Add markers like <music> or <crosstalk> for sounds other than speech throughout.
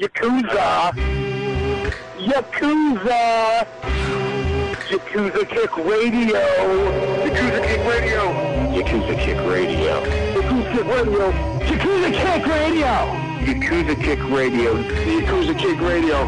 Yakuza. Yakuza. Yakuza Kick Radio. Yakuza Kick Radio. Yakuza Kick Radio. Yakuza Kick Radio. Yakuza Kick Radio. Yakuza Kick Radio. Yakuza Kick Radio.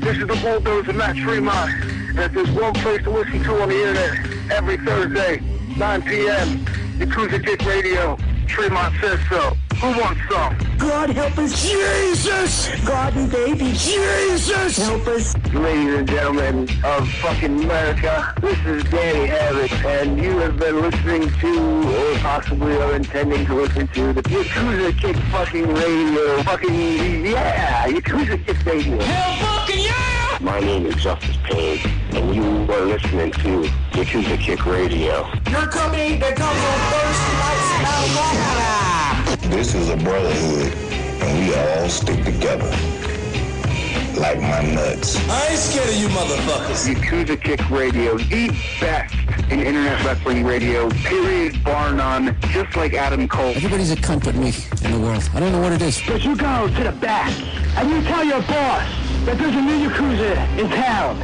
This is the bulldozer Matt Tremont. And there's one place to listen to on the internet every Thursday, 9 p.m. Yakuza Kick Radio. Tremont says so. Who wants some? God help us. Jesus! God and baby. Jesus! Help us. Ladies and gentlemen of fucking America, this is Danny Abbott, and you have been listening to, or possibly are intending to listen to, the Yakuza Kick fucking radio. Fucking, yeah, Yakuza Kick radio. Hell fucking yeah! My name is Justice Pain, and you are listening to Yakuza Kick Radio. Your company that comes on Thursday nights at This is a brotherhood, and we all stick together. Like my nuts. I ain't scared of you motherfuckers. Yakuza Kick Radio, the best in internet wrestling radio, period, bar none, just like Adam Cole. Everybody's a cunt but me in the world. I don't know what it is. But you go to the back and you tell your boss that there's a new Yakuza in town.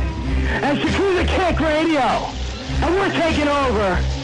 And it's Yakuza Kick Radio. And we're taking over.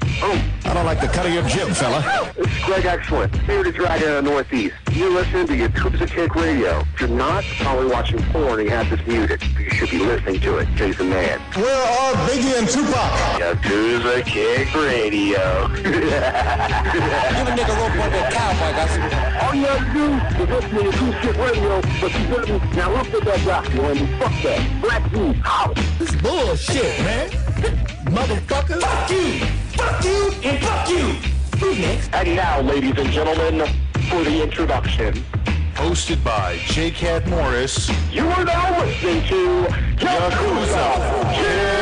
I don't like the cut of your jib, fella. this is Greg Excellent, Bearded Dragon in the Northeast. You're listening to Yakuza Kick Radio. If you're not, probably watching porn and you have this muted. You should be listening to it. Jason Man. Where are Biggie and Tupac? Yakuza Kick Radio. Give a nigga a rope on that cowboy, guys. All you have to do is listen to Yakuza Kick Radio, but you didn't. Now look at that guy, man. Fuck that. Black dude, holla. This bullshit, man. Motherfucker. Fuck you. Fuck you and fuck you. Who's next? And now, ladies and gentlemen, for the introduction. Hosted by J. Cat Morris. You are now listening to Yakuza Kick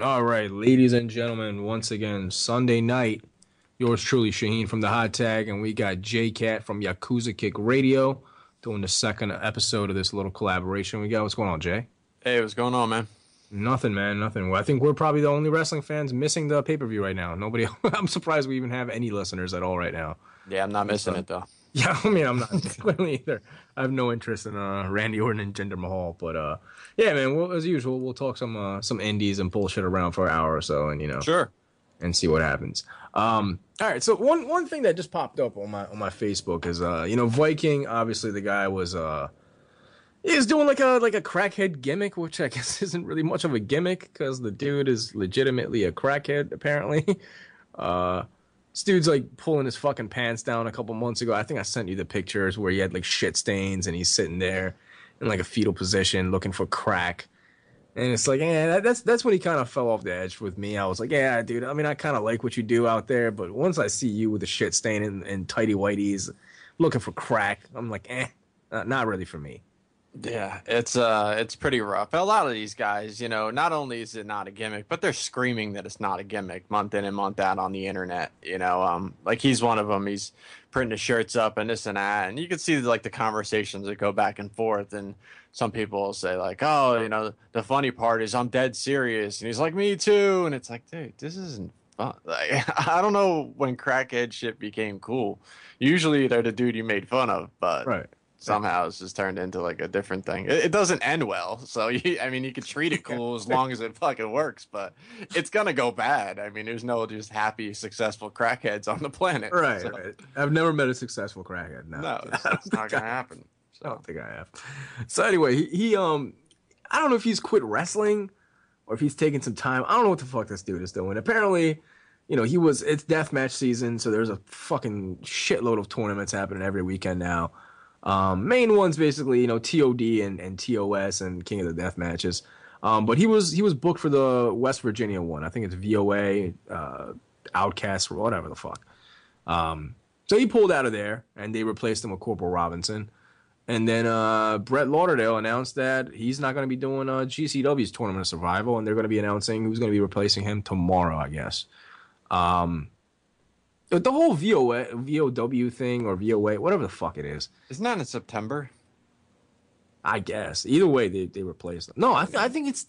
All right, ladies and gentlemen, once again, Sunday night. Yours truly, Shaheen from the Hot Tag, and we got J Cat from Yakuza Kick Radio doing the second episode of this little collaboration we got. What's going on, Jay? Hey, what's going on, man? Nothing, man. Nothing. Well, I think we're probably the only wrestling fans missing the pay per view right now. Nobody. <laughs> I'm surprised we even have any listeners at all right now. Yeah, I'm not missing it though. <laughs> Yeah, I mean, I'm not clearly either. I have no interest in uh, Randy Orton and Jinder Mahal, but uh, yeah, man. Well, as usual, we'll talk some uh, some indies and bullshit around for an hour or so, and you know, Sure. and see what happens. Um, all right. So one one thing that just popped up on my on my Facebook is uh, you know, Viking. Obviously, the guy was uh, he was doing like a like a crackhead gimmick, which I <laughs> guess isn't really much of a gimmick because the dude is legitimately a crackhead apparently. <laughs> Uh, this dude's like pulling his fucking pants down a couple months ago. I think I sent you the pictures where he had like shit stains and he's sitting there in like a fetal position looking for crack. And it's like, yeah, that, that's that's when he kind of fell off the edge with me. I was like, yeah, dude. I mean, I kind of like what you do out there, but once I see you with a shit stain and, and tighty whities looking for crack, I'm like, eh, not really for me. Yeah, it's uh, it's pretty rough. A lot of these guys, you know, not only is it not a gimmick, but they're screaming that it's not a gimmick month in and month out on the internet. You know, um, like he's one of them. He's printing his shirts up and this and that, and you can see like the conversations that go back and forth. And some people will say like, "Oh, you know, the funny part is I'm dead serious," and he's like, "Me too," and it's like, dude, this isn't fun. <laughs> Like, I don't know when crackhead shit became cool. Usually they're the dude you made fun of, but Right. Somehow it's just turned into like a different thing. It, it doesn't end well, so <laughs> you, I mean, you can treat it cool as long as it fucking works, but it's gonna go bad. I mean, there's no just happy, successful crackheads on the planet. Right, so- right. I've never met a successful crackhead. No, No, <laughs> it's, <laughs> it's not gonna happen. I don't think I have. So anyway, he, he um, I don't know if he's quit wrestling or if he's taking some time. I don't know what the fuck this dude is doing. Apparently, you know, he was it's deathmatch season, so there's a fucking shitload of tournaments happening every weekend now. Um, main ones basically, you know, TOD and, and TOS and King of the Death matches. Um, but he was he was booked for the West Virginia one. I think it's VOA, uh, Outcast, or whatever the fuck. Um, so he pulled out of there, and they replaced him with Corporal Robinson. And then uh, Brett Lauderdale announced that he's not going to be doing uh, GCW's Tournament of Survival, and they're going to be announcing who's going to be replacing him tomorrow, I guess. Um, the the whole VOA, VOW thing or VOA, whatever the fuck it is, isn't that in September? I guess. Either way, they, they replaced him. No, I, th- I think it's.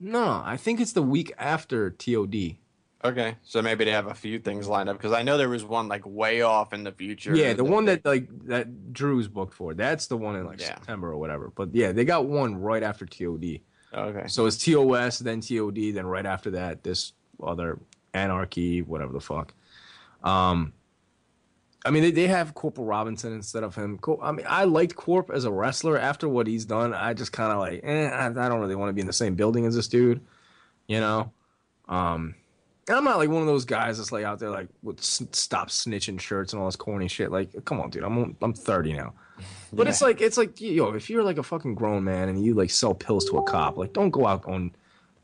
No, I think it's the week after TOD. Okay, so maybe they have a few things lined up because I know there was one like way off in the future. Yeah, the one that like that Drew's booked for. That's the one in like Yeah. September or whatever. But yeah, they got one right after TOD. Okay. So it's TOS, then TOD, then right after that, this other Anarchy, whatever the fuck. Um, I mean, they, they have Corporal Robinson instead of him. I mean, I liked Corp as a wrestler. After what he's done, I just kind of like, eh, I, I don't really want to be in the same building as this dude, you know. Um, and I'm not like one of those guys that's like out there like s- stop snitching shirts and all this corny shit. Like, come on, dude, I'm I'm 30 now. <laughs> But it's like it's like yo, if you're like a fucking grown man and you like sell pills to a cop, like don't go out on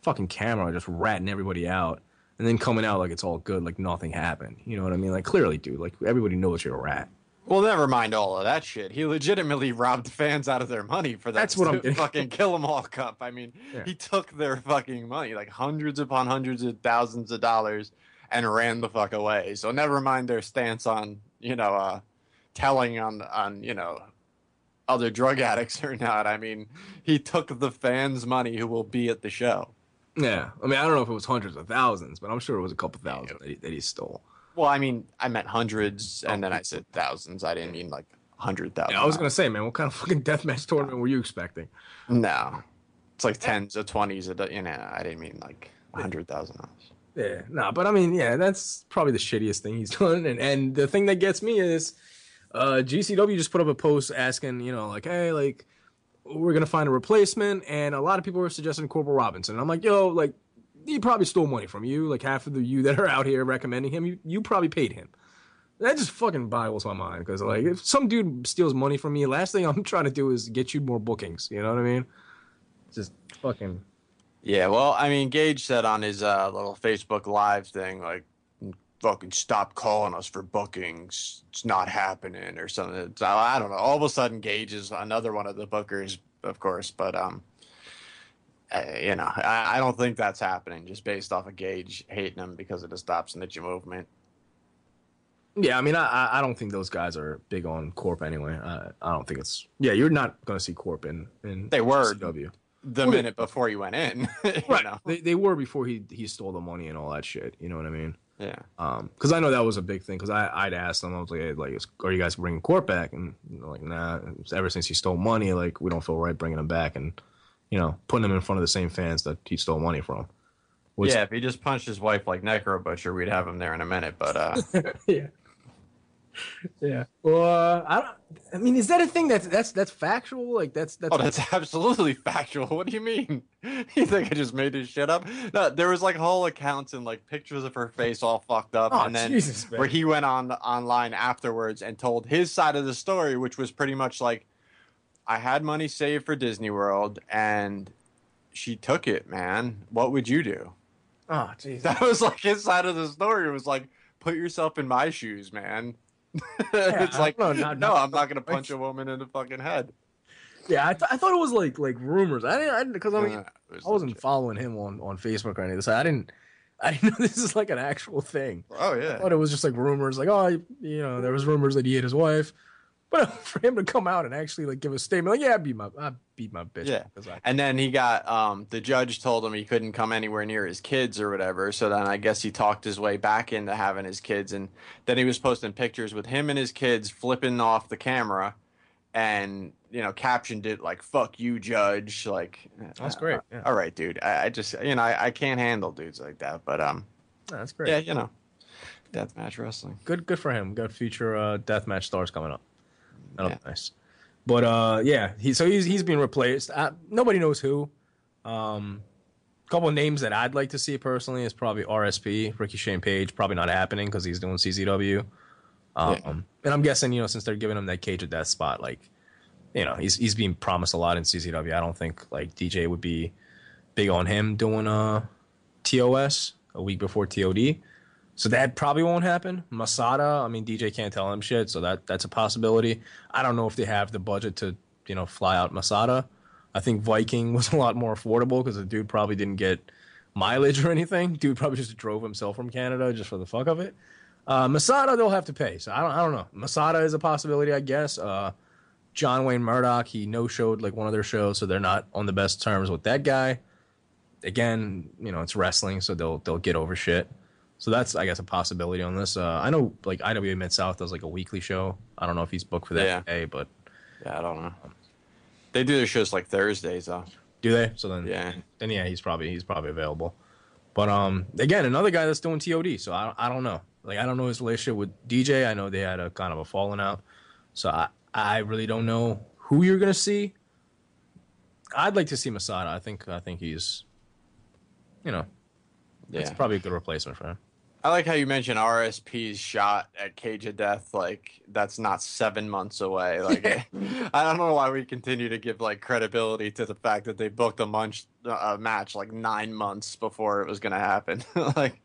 fucking camera just ratting everybody out and then coming out like it's all good, like nothing happened. You know what I mean? Like clearly, dude, like everybody knows you're a rat. Well, never mind all of that shit. He legitimately robbed fans out of their money for that That's what I'm getting- fucking kill 'em all cup. I mean, Yeah. he took their fucking money, like hundreds upon hundreds of thousands of dollars, and ran the fuck away. So never mind their stance on, you know, uh, telling on on you know other drug addicts <laughs> or not. I mean, he took the fans' money who will be at the show. Yeah, I mean, I don't know if it was hundreds of thousands, but I'm sure it was a couple thousand that he, that he stole. Well, I mean, I meant hundreds, and then I said thousands. I didn't mean like hundred thousand. Yeah, I was gonna say, man, what kind of fucking deathmatch tournament were you expecting? No, it's like tens or twenties. Of, you know, I didn't mean like hundred thousand dollars. Yeah, no, but I mean, yeah, that's probably the shittiest thing he's <laughs> done. And and the thing that gets me is, uh, GCW just put up a post asking, you know, like, hey, like, we're gonna find a replacement, and a lot of people were suggesting Corporal Robinson. And I'm like, yo, like, he probably stole money from you. Like half of the you that are out here recommending him, you you probably paid him. That just fucking boggles my mind because like if some dude steals money from me, last thing <laughs> I'm trying to do is get you more bookings. You know what I mean? Just fucking Yeah, well, I mean, Gage said on his uh, little Facebook Live thing, like, fucking stop calling us for bookings. It's not happening or something. So I don't know. All of a sudden, Gage is another one of the bookers, of course, but, um, uh, you know, I, I don't think that's happening just based off of Gage hating him because of the Stop Snitching movement. Yeah, I mean, I I- I don't think those guys are big on Corp anyway. I, I don't think it's yeah. You're not going to see Corp in in They were. CW. The minute before you went in, <laughs> Right. know? They they were before he he stole the money and all that shit. You know what I mean? Yeah. Um, because I know that was a big thing. Because I I'd asked them, I was like, hey, like, is, are you guys bringing Corp back? And they're like, nah. Ever since he stole money, like, we don't feel right bringing him back and you know putting him in front of the same fans that he stole money from. Which- yeah, if he just punched his wife like Necro Butcher, we'd have him there in a minute. But uh, <laughs> yeah. <laughs> Yeah. Well, uh, I don't. I mean, is that a thing that's that's that's factual? Like that's that's. Oh, that's absolutely <laughs> factual. What do you mean? <laughs> You think I just made this shit up? No, there was like whole accounts and like pictures of her face all fucked up, Oh, and then Jesus, where he went on online afterwards and told his side of the story, which was pretty much like, I had money saved for Disney World, and she took it, man. What would you do? Oh, jeez. That was like his side of the story. It was like, put yourself in my shoes, man. It's like, know, not- no, not- I'm not gonna punch a woman in the fucking head. Yeah, I, th- I thought it was like like rumors. I didn't because I, mean Uh, it I wasn't legit. following him on on Facebook or anything, so I didn't I didn't <laughs> know this is like an actual thing. Oh I yeah. thought it was just like rumors, like oh you know there was rumors that he hit his wife, but for him to come out and actually like give a statement, like yeah I beat my I beat my bitch. Yeah. I- And then he got um the judge told him he couldn't come anywhere near his kids or whatever. So then I guess he talked his way back into having his kids and then he was posting pictures with him and his kids flipping off the camera and you know captioned it like fuck you judge like That's great, yeah. all right dude I, I just you know I, I can't handle dudes like that but um that's great. yeah you know deathmatch wrestling good good for him. Got future uh, deathmatch stars coming up. That'll Yeah. be nice. But uh, yeah, he so he's he's being replaced. Uh, nobody knows who. Um, a couple of names that I'd like to see personally is probably RSP, Ricky Shane Page. Probably not happening because he's doing CZW. Um, Yeah. and I'm guessing you know since they're giving him that cage of that spot, like you know he's he's being promised a lot in CZW. I don't think like DJ would be big on him doing uh TOS a week before TOD. So that probably won't happen. Masada, I mean DJ can't tell him shit, so that that's a possibility. I don't know if they have the budget to, you know, fly out Masada. I think Viking <laughs> was a lot more affordable because the dude probably didn't get mileage or anything. Dude probably just drove himself from Canada just for the fuck of it. Uh, Masada they'll have to pay, so I don't I don't know. Masada is a possibility, I guess. Uh, John Wayne Murdoch, he no showed like one of their shows, so they're not on the best terms with that guy. Again, you know, it's wrestling, so they'll they'll get over shit. So that's I guess a possibility on this. Uh, I know like IWA Mid South does like a weekly show. I don't know if he's booked for that Yeah. day, but yeah I don't know they do their shows like Thursdays though do they? So then Yeah. then yeah, he's probably he's probably available. But um, again, another guy that's doing TOD. So I I don't know. Like I don't know his relationship with DJ. I know they had a kind of a falling out. So I I really don't know who you're gonna see. I'd like to see Masada. I think I think he's, you know, it's yeah probably a good replacement for him. I like how you mentioned RSP's shot at Cage of Death. Like that's not seven months away. <laughs> Like I don't know why we continue to give like credibility to the fact that they booked a munch a match like nine months before it was gonna happen. <laughs> like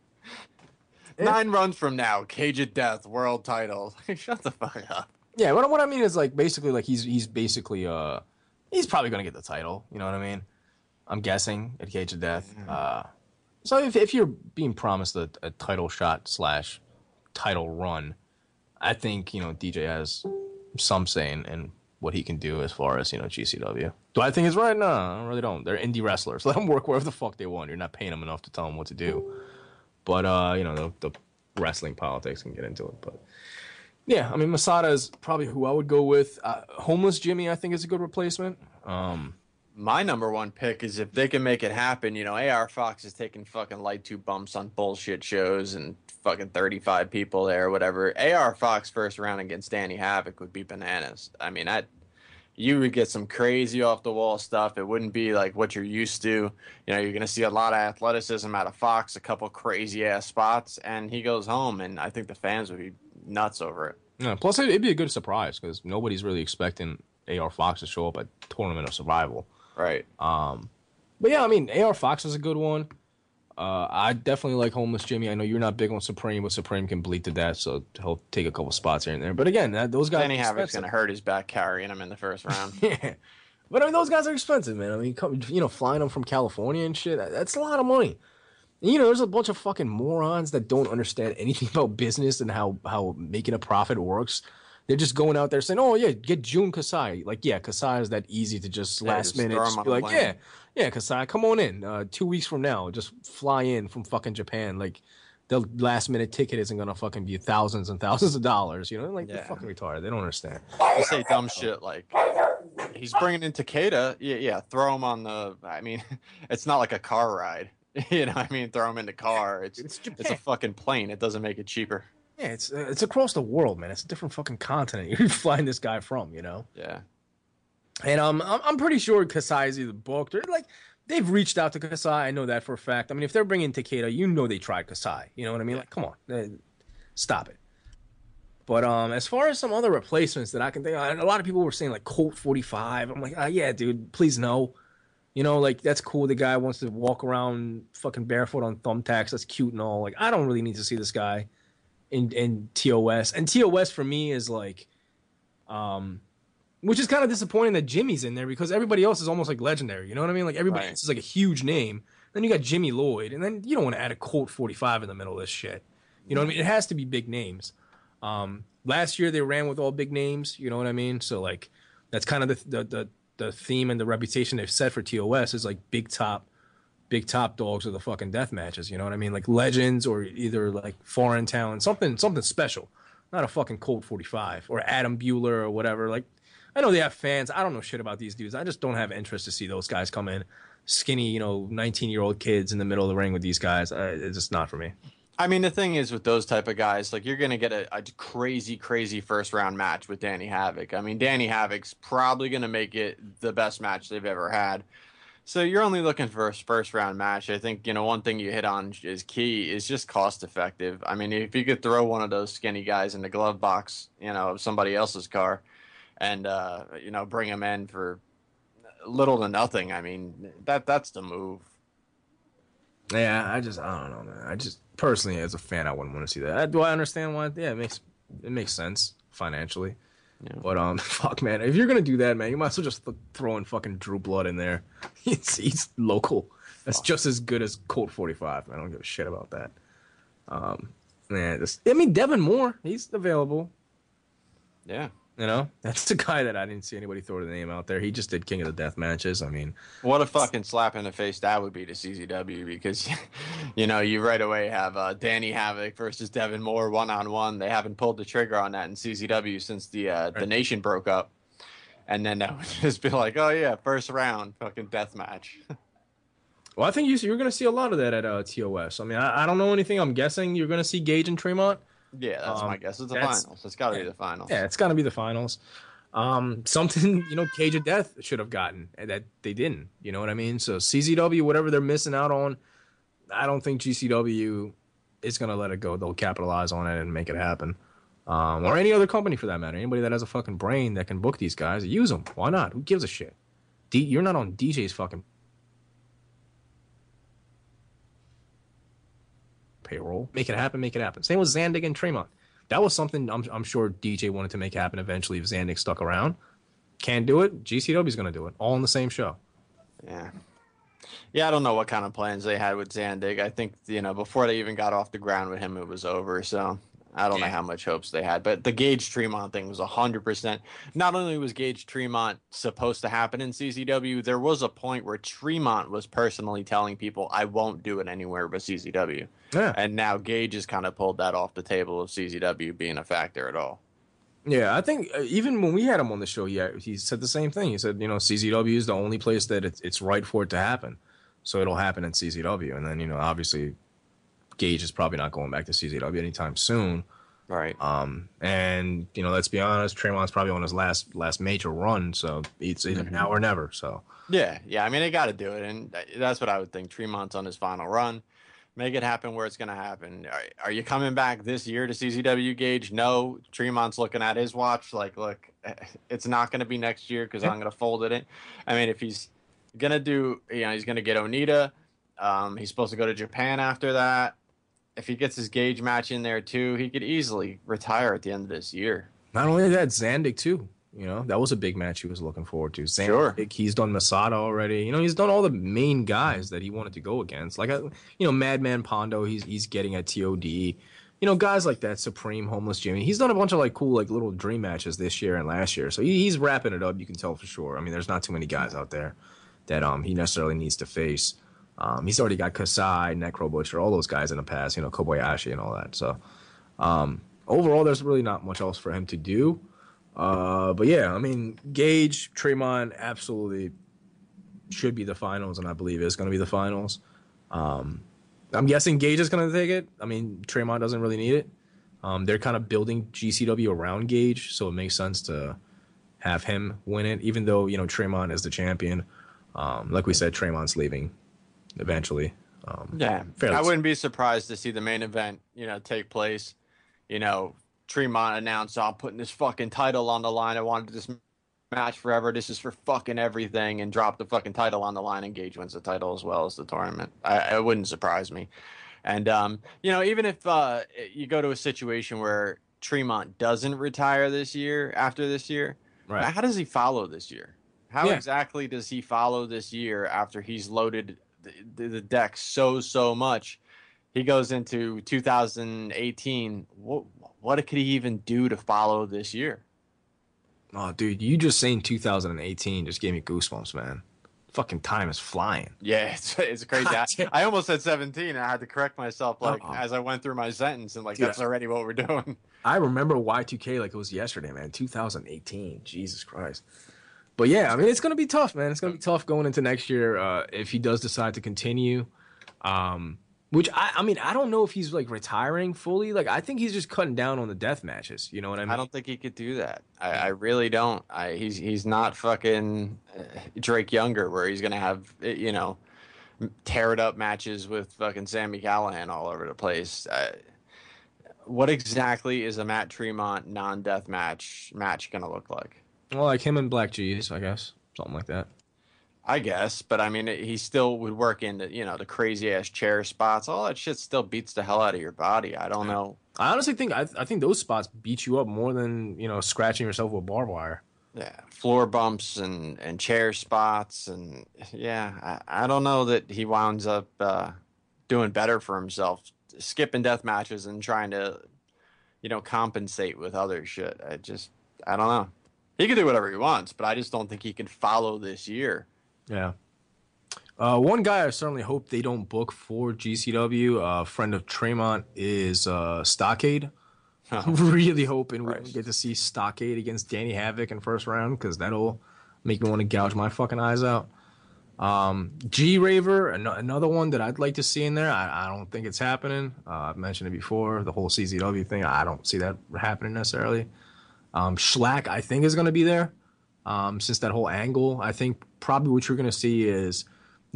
nine runs from now, Cage of Death world title. <laughs> Shut the fuck up. Yeah, what what I mean is like basically like he's he's basically uh he's probably gonna get the title. You know what I mean? I'm guessing at Cage of Death. Uh, so if if you're being promised a, a title shot slash title run, I think you know DJ has some say in, in what he can do as far as you know GCW. Do I think it's right? No, I really don't. They're indie wrestlers. <laughs> Let them work wherever the fuck they want. You're not paying them enough to tell them what to do. But uh, you know the, the wrestling politics can get into it. But yeah, I mean Masada is probably who I would go with. Uh, Homeless Jimmy, I think, is a good replacement. Um, My number one pick is if they can make it happen. You know, AR Fox is taking fucking light tube bumps on bullshit shows and fucking 35 people there or whatever. AR Fox first round against Danny Havoc would be bananas. I mean, I you would get some crazy off the wall stuff. It wouldn't be like what you're used to. You know, you're going to see a lot of athleticism out of Fox, a couple crazy ass spots, and he goes home, and I think the fans would be nuts over it. yeah, plus, it- it'd be a good surprise because nobody's really expecting AR Fox to show up at Tournament of Survival. Right. But yeah, I mean, AR Fox is a good one. Uh, I definitely like Homeless Jimmy. I know you're not big on Supreme, but Supreme can bleed to death, so he'll take a couple spots here and there. But again, that, those guys. Danny Havoc's going to hurt his back carrying him in the first round. <laughs> Yeah. But I mean, those guys are expensive, man. I mean, come, you know, flying them from California and shit, that- that's a lot of money. And, you know, there's a bunch of fucking morons that don't understand anything <laughs> about business and how, how making a profit works. They're just going out there saying, oh, yeah, get Jun Kasai. Like, yeah, Kasai is that easy to just Yeah, last just minute just be like, plane. yeah, yeah, Kasai, come on in. Uh, two weeks from now, just fly in from fucking Japan. Like, the last minute ticket isn't going to fucking be thousands and thousands of dollars. You know, like, they're fucking retarded. They don't understand. They say dumb shit like he's bringing in Takeda. Yeah, yeah. Throw him on the. I mean, <laughs> it's not like a car ride. <laughs> You know, what I mean, throw him in the car. It's It's it's, a fucking plane. It doesn't make it cheaper. Yeah, it's uh, it's across the world, man. It's a different fucking continent <laughs> you're flying this guy from, you know. Yeah. And um, I'm I'm pretty sure Kasai is either booked or like they've reached out to Kasai. I know that for a fact. I mean, if they're bringing Takeda, you know they tried Kasai. You know what I mean? Like, come on, uh, stop it. But um, as far as some other replacements that I can think, of, a lot of people were saying like Colt 45. I'm like, ah, yeah, dude, please no. You know, like that's cool. The guy wants to walk around fucking barefoot on thumbtacks. That's cute and all. Like, I don't really need to see this guy in in TOS. And TOS for me is like, um, which is kind of disappointing that Jimmy's in there because everybody else is almost like legendary. You know what I mean? Like everybody Right. else is like a huge name. Then you got Jimmy Lloyd, and then you don't want to add a Colt 45 in the middle of this shit. You know what I mean? It has to be big names. Um, last year they ran with all big names. You know what I mean? So like that's kind of the the the, the theme and the reputation they've set for TOS is like big top, big top dogs of the fucking death matches. You know what I mean? Like legends or either like foreign talent, something something special. Not a fucking Colt 45 or Adam Bueller or whatever. Like I know they have fans. I don't know shit about these dudes. I just don't have interest to see those guys come in, skinny, you know, 19 year old kids in the middle of the ring with these guys. It's just not for me. I mean, the thing is with those type of guys, like you're gonna get a, a crazy, crazy first round match with Danny Havoc. I mean, Danny Havoc's probably gonna make it the best match they've ever had. So you're only looking for a first round match. I think you know one thing you hit on is key is just cost effective. I mean, if you could throw one of those skinny guys in the glove box, you know, of somebody else's car, and uh, you know, bring him in for little to nothing. I mean, that that's the move. Yeah, I just I don't know, man. I just personally as a fan, I wouldn't want to see that. Do I understand why? Yeah, it makes it makes sense financially. But um, <laughs> fuck, man, if you're gonna do that, man, you might as well just th- throw in fucking Drew Blood in there. <laughs> he's, he's local. That's just as good as Colt 45. I don't give a shit about that. Um, man, this, I mean, Devon Moore, he's available. Yeah. You know, that's the guy that I didn't see anybody throw the name out there. He just did King of the Death matches. I mean, What a fucking slap in the face that would be to CZW because, <laughs> you know, you right away have uh, Danny Havoc versus Devon Moore one on one. They haven't pulled the trigger on that in CZW since the uh, the nation broke up, and then that <laughs> would just be like, oh yeah, first round fucking death match. <laughs> Well, I think you, you're going to see a lot of that at uh, TOS. I mean, I, I don't know anything. I'm guessing you're going to see Gage and Tremont. Yeah, that's Um, my guess. It's the finals. It's got to be the finals. Yeah, it's got to be the finals. Um, something <laughs> you know, Cage of Death should have gotten that they didn't. You know what I mean? So CZW, whatever they're missing out on, I don't think GCW is going to let it go. They'll capitalize on it and make it happen. Um, or any other company for that matter. Anybody that has a fucking brain that can book these guys, use them. Why not? Who gives a shit? D- you're not on DJ's fucking payroll. Make it happen. Make it happen. Same with Zandig and Tremont. That was something I'm, I'm sure DJ wanted to make happen eventually if Zandig stuck around. Can't do it. GCW's going to do it. All in the same show. Yeah. Yeah, I don't know what kind of plans they had with Zandig. I think, you know, before they even got off the ground with him, it was over. So I don't know how much hopes they had. But the Gage Tremont thing was 100%. Not only was Gage Tremont supposed to happen in CCW, there was a point where Tremont was personally telling people, I won't do it anywhere but CCW. Yeah. And now Gage has kind of pulled that off the table of CCW being a factor at all. Yeah, I think uh, even when we had him on the show, he he said the same thing. He said, you know, CZW is the only place that it's, it's right for it to happen, so it'll happen in CZW. And then you know, obviously, Gage is probably not going back to CZW anytime soon. Right. Um, and you know, let's be honest, Tremont's probably on his last last major run, so it's either Mm-hmm. now or never. So Yeah, yeah. I mean, they got to do it, and that's what I would think. Tremont's on his final run. Make it happen where it's going to happen. Are, are you coming back this year to CZW Gage? No. Tremont's looking at his watch, like, look, <laughs> it's not going to be next year because I'm going to fold it in. I mean, if he's going to do, you know, he's going to get Onita. Um, he's supposed to go to Japan after that. If he gets his Gage match in there too, he could easily retire at the end of this year. not only that, Zandig too. You know, that was a big match he was looking forward to. Sure. he's done Masada already. You know, he's done all the main guys that he wanted to go against. Like, you know, Madman Pondo, he's he's getting at TOD. You know, guys like that, Supreme, Homeless Jimmy. He's done a bunch of like cool, like little dream matches this year and last year. So he, he's wrapping it up. You can tell for sure. I mean, there's not too many guys out there that um he necessarily needs to face. Um, he's already got Kasai, Necro Butcher, all those guys in the past. You know, Kobayashi and all that. So um, overall, there's really not much else for him to do. Uh, but yeah, I mean, Gage, Tremont absolutely should be the finals, and I believe is going to be the finals. Um, I'm guessing Gage is going to take it. I mean, Tremont doesn't really need it. Um, they're kind of building GCW around Gage, so it makes sense to have him win it, even though, you know, Tremont is the champion. Um, like we said, Tremont's leaving eventually. Um, Yeah, fairly I wouldn't be surprised to see the main event, you know, take place. You know, Tremont announced, "I'm putting this fucking title on the line. I wanted this match forever. This is for fucking everything," and drop the fucking title on the line. And Gage wins the title as well as the tournament. I, it wouldn't surprise me. And um, you know, even if uh, you go to a situation where Tremont doesn't retire this year, after this year, Right. How does he follow this year? How Yeah. exactly does he follow this year after he's loaded the, the, deck so so much? He goes into 2018. What what could he even do to follow this year? Oh, dude, you just saying 2018 just gave me goosebumps, man. Fucking time is flying. Yeah, <laughs> it's, it's crazy. I. I almost said 17. And I had to correct myself uh-huh. like Uh-uh. as I went through my sentence and like Dude, that's already what we're doing. I remember Y2K like it was yesterday, man. 2018. Jesus Christ. But yeah, I mean, it's going to be tough, man. It's going to be tough going into next year uh, if he does decide to continue. Um, which I, I mean, I don't know if he's like retiring fully. Like, I think he's just cutting down on the death matches. You know what I mean? I don't think he could do that. I, I really don't. I, he's he's not fucking uh, Drake Younger, where he's gonna have uh, you know tear it up matches with fucking Sammy Callahan all over the place. Uh, what exactly is a Matt Tremont non-death match match gonna look like? Well, like him and Black G's, I guess, something like that. I guess, but I mean, he still would work into you know the crazy ass chair spots. All that shit still beats the hell out of your body. I don't know. I honestly think I, I think those spots beat you up more than you know scratching yourself with barbed wire. Yeah, floor bumps and and chair spots and yeah, I, I don't know that he winds up uh, doing better for himself, skipping death matches and trying to, you know, compensate with other shit. I just I don't know. He can do whatever he wants, but I just don't think he can follow this year. Yeah. Uh, one guy I certainly hope they don't book for GCW, a uh, friend of Tremont, is uh, Stockade. I'm <laughs> really hoping we get to see Stockade against Danny Havoc in first round because that'll make me want to gouge my fucking eyes out. Um, G Raver, an- another one that I'd like to see in there. I, I don't think it's happening. Uh, I've mentioned it before. The whole CZW thing, I don't see that happening necessarily. Um, Shlak, I think, is going to be there. Um, since that whole angle, I think probably what you're going to see is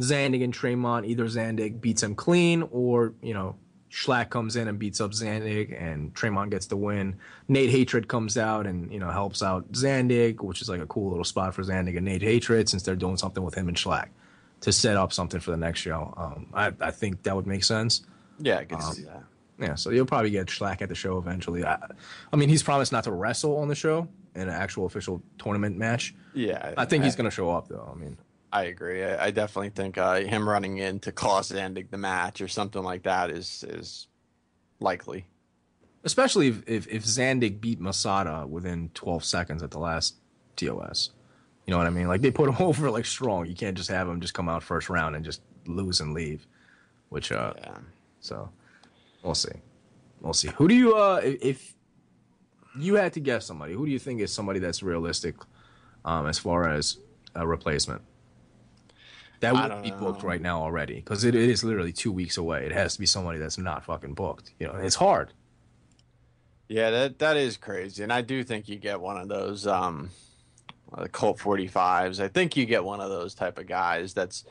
Zandig and Tremont. Either Zandig beats him clean, or you know Shlak comes in and beats up Zandig, and Tremont gets the win. Nate Hatred comes out and you know helps out Zandig, which is like a cool little spot for Zandig and Nate Hatred since they're doing something with him and Shlak to set up something for the next show. Um, I, I think that would make sense. Yeah, I can see that. Yeah, so you'll probably get Shlak at the show eventually. I, I mean, he's promised not to wrestle on the show in an actual official tournament match. Yeah, I think he's going to show up though. I mean, I agree. I, I definitely think uh, him running in to cost Zandig the match or something like that is is likely. especially if if, if Zandig beat Masada within 12 seconds at the last TOS. You know what I mean? Like they put him <laughs> over like strong. You can't just have him just come out first round and just lose and leave. Which uh Yeah. so we'll see. We'll see. Who do you uh if, if you had to guess somebody, who do you think is somebody that's realistic um as far as a replacement? That would be booked know. right now already because it, it is literally two weeks away. It has to be somebody that's not fucking booked. You know, it's hard. Yeah, that that is crazy, and I do think you get one of those um, uh, Colt 45s. I think you get one of those type of guys. That's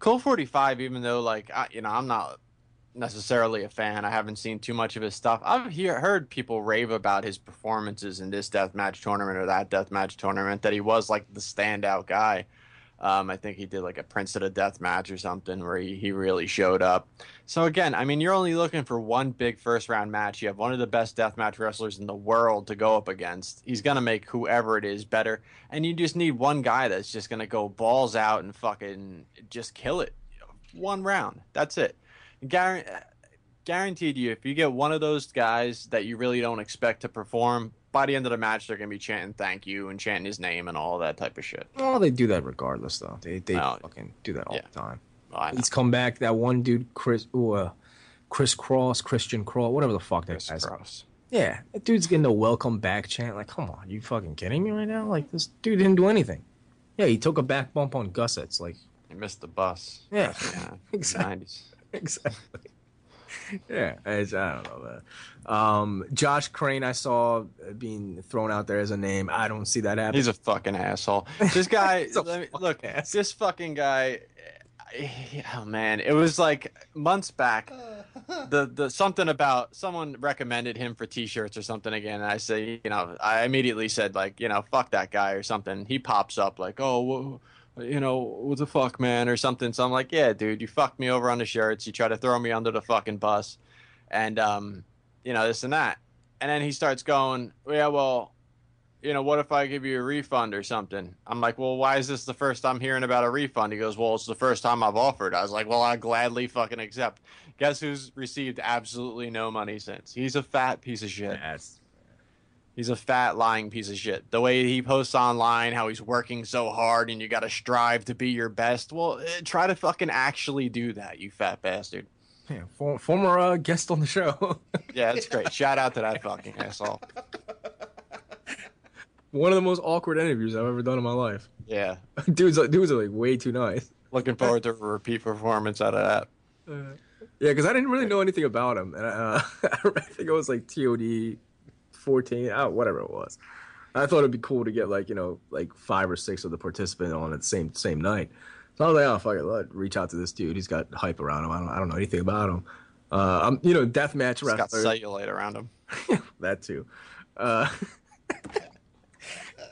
Colt 45. Even though, like, I, you know, I'm not necessarily a fan. I haven't seen too much of his stuff. I've hear, heard people rave about his performances in this deathmatch tournament or that deathmatch tournament. That he was like the standout guy. Um, I think he did like a Prince of the Death match or something where he, he really showed up. So again, I mean, you're only looking for one big first round match. You have one of the best deathmatch wrestlers in the world to go up against. He's gonna make whoever it is better, and you just need one guy that's just gonna go balls out and fucking just kill it. One round, that's it. Guar- guaranteed you, if you get one of those guys that you really don't expect to perform, by the end of the match, they're gonna be chanting "thank you" and chanting his name and all that type of shit. Well, they do that regardless, though. They they No. fucking do that all Yeah. the time. I know. He's come back. That one dude, Chris, ooh, uh, Chris Cross, Christian Cross, whatever the fuck that guy's. Gross. Yeah, that dude's getting a welcome back chant. Like, come on, you fucking kidding me right now? Like, this dude didn't do anything. Yeah, he took a back bump on Gussets. Like, He missed the bus. yeah, Yeah, <laughs> Exactly. 90s. <laughs> exactly. Yeah, it's, I don't know, man. Um, Josh Crane, I saw being thrown out there as a name. I don't see that happening. He's a fucking asshole. This <laughs> guy, let me, fucking look, ass. this fucking guy. eh, Oh man, it was like months back. <laughs> The the something about someone recommended him for T-shirts or something again. And I say, you know, I immediately said like, you know, fuck that guy or something. He pops up like, oh, wha- you know, what the fuck, man, or something. So I'm like, yeah, dude, you fucked me over on the shirts. You try to throw me under the fucking bus, and um, you know, this and that. And then he starts going, yeah, well, you know, what if I give you a refund or something? I'm like, well, why is this the first I'm hearing about a refund? He goes, well, it's the first time I've offered. I was like, well, I gladly fucking accept. Guess who's received absolutely no money since? He's a fat piece of shit. That's He's a fat lying piece of shit. The way he posts online, how he's working so hard and you got to strive to be your best. Well, eh, try to fucking actually do that, you fat bastard. yeah, for, former uh, guest on the show. <laughs> Yeah, that's great. Shout out to that fucking asshole. One of the most awkward interviews I've ever done in my life. Yeah. <laughs> dudes, are- dudes are like way too nice. Looking forward to a repeat performance out of that. Yeah, because I didn't really know anything about him, and uh, <laughs> I think it was like TOD fourteen, uh, whatever it was. I thought it'd be cool to get like you know like five or six of the participants on at the same same night. So I was like, oh fuck it, let reach out to this dude. He's got hype around him. I don't I don't know anything about him. Uh, I'm you know deathmatch He's got wrestler cellulite around him. <laughs> that too. Uh, <laughs>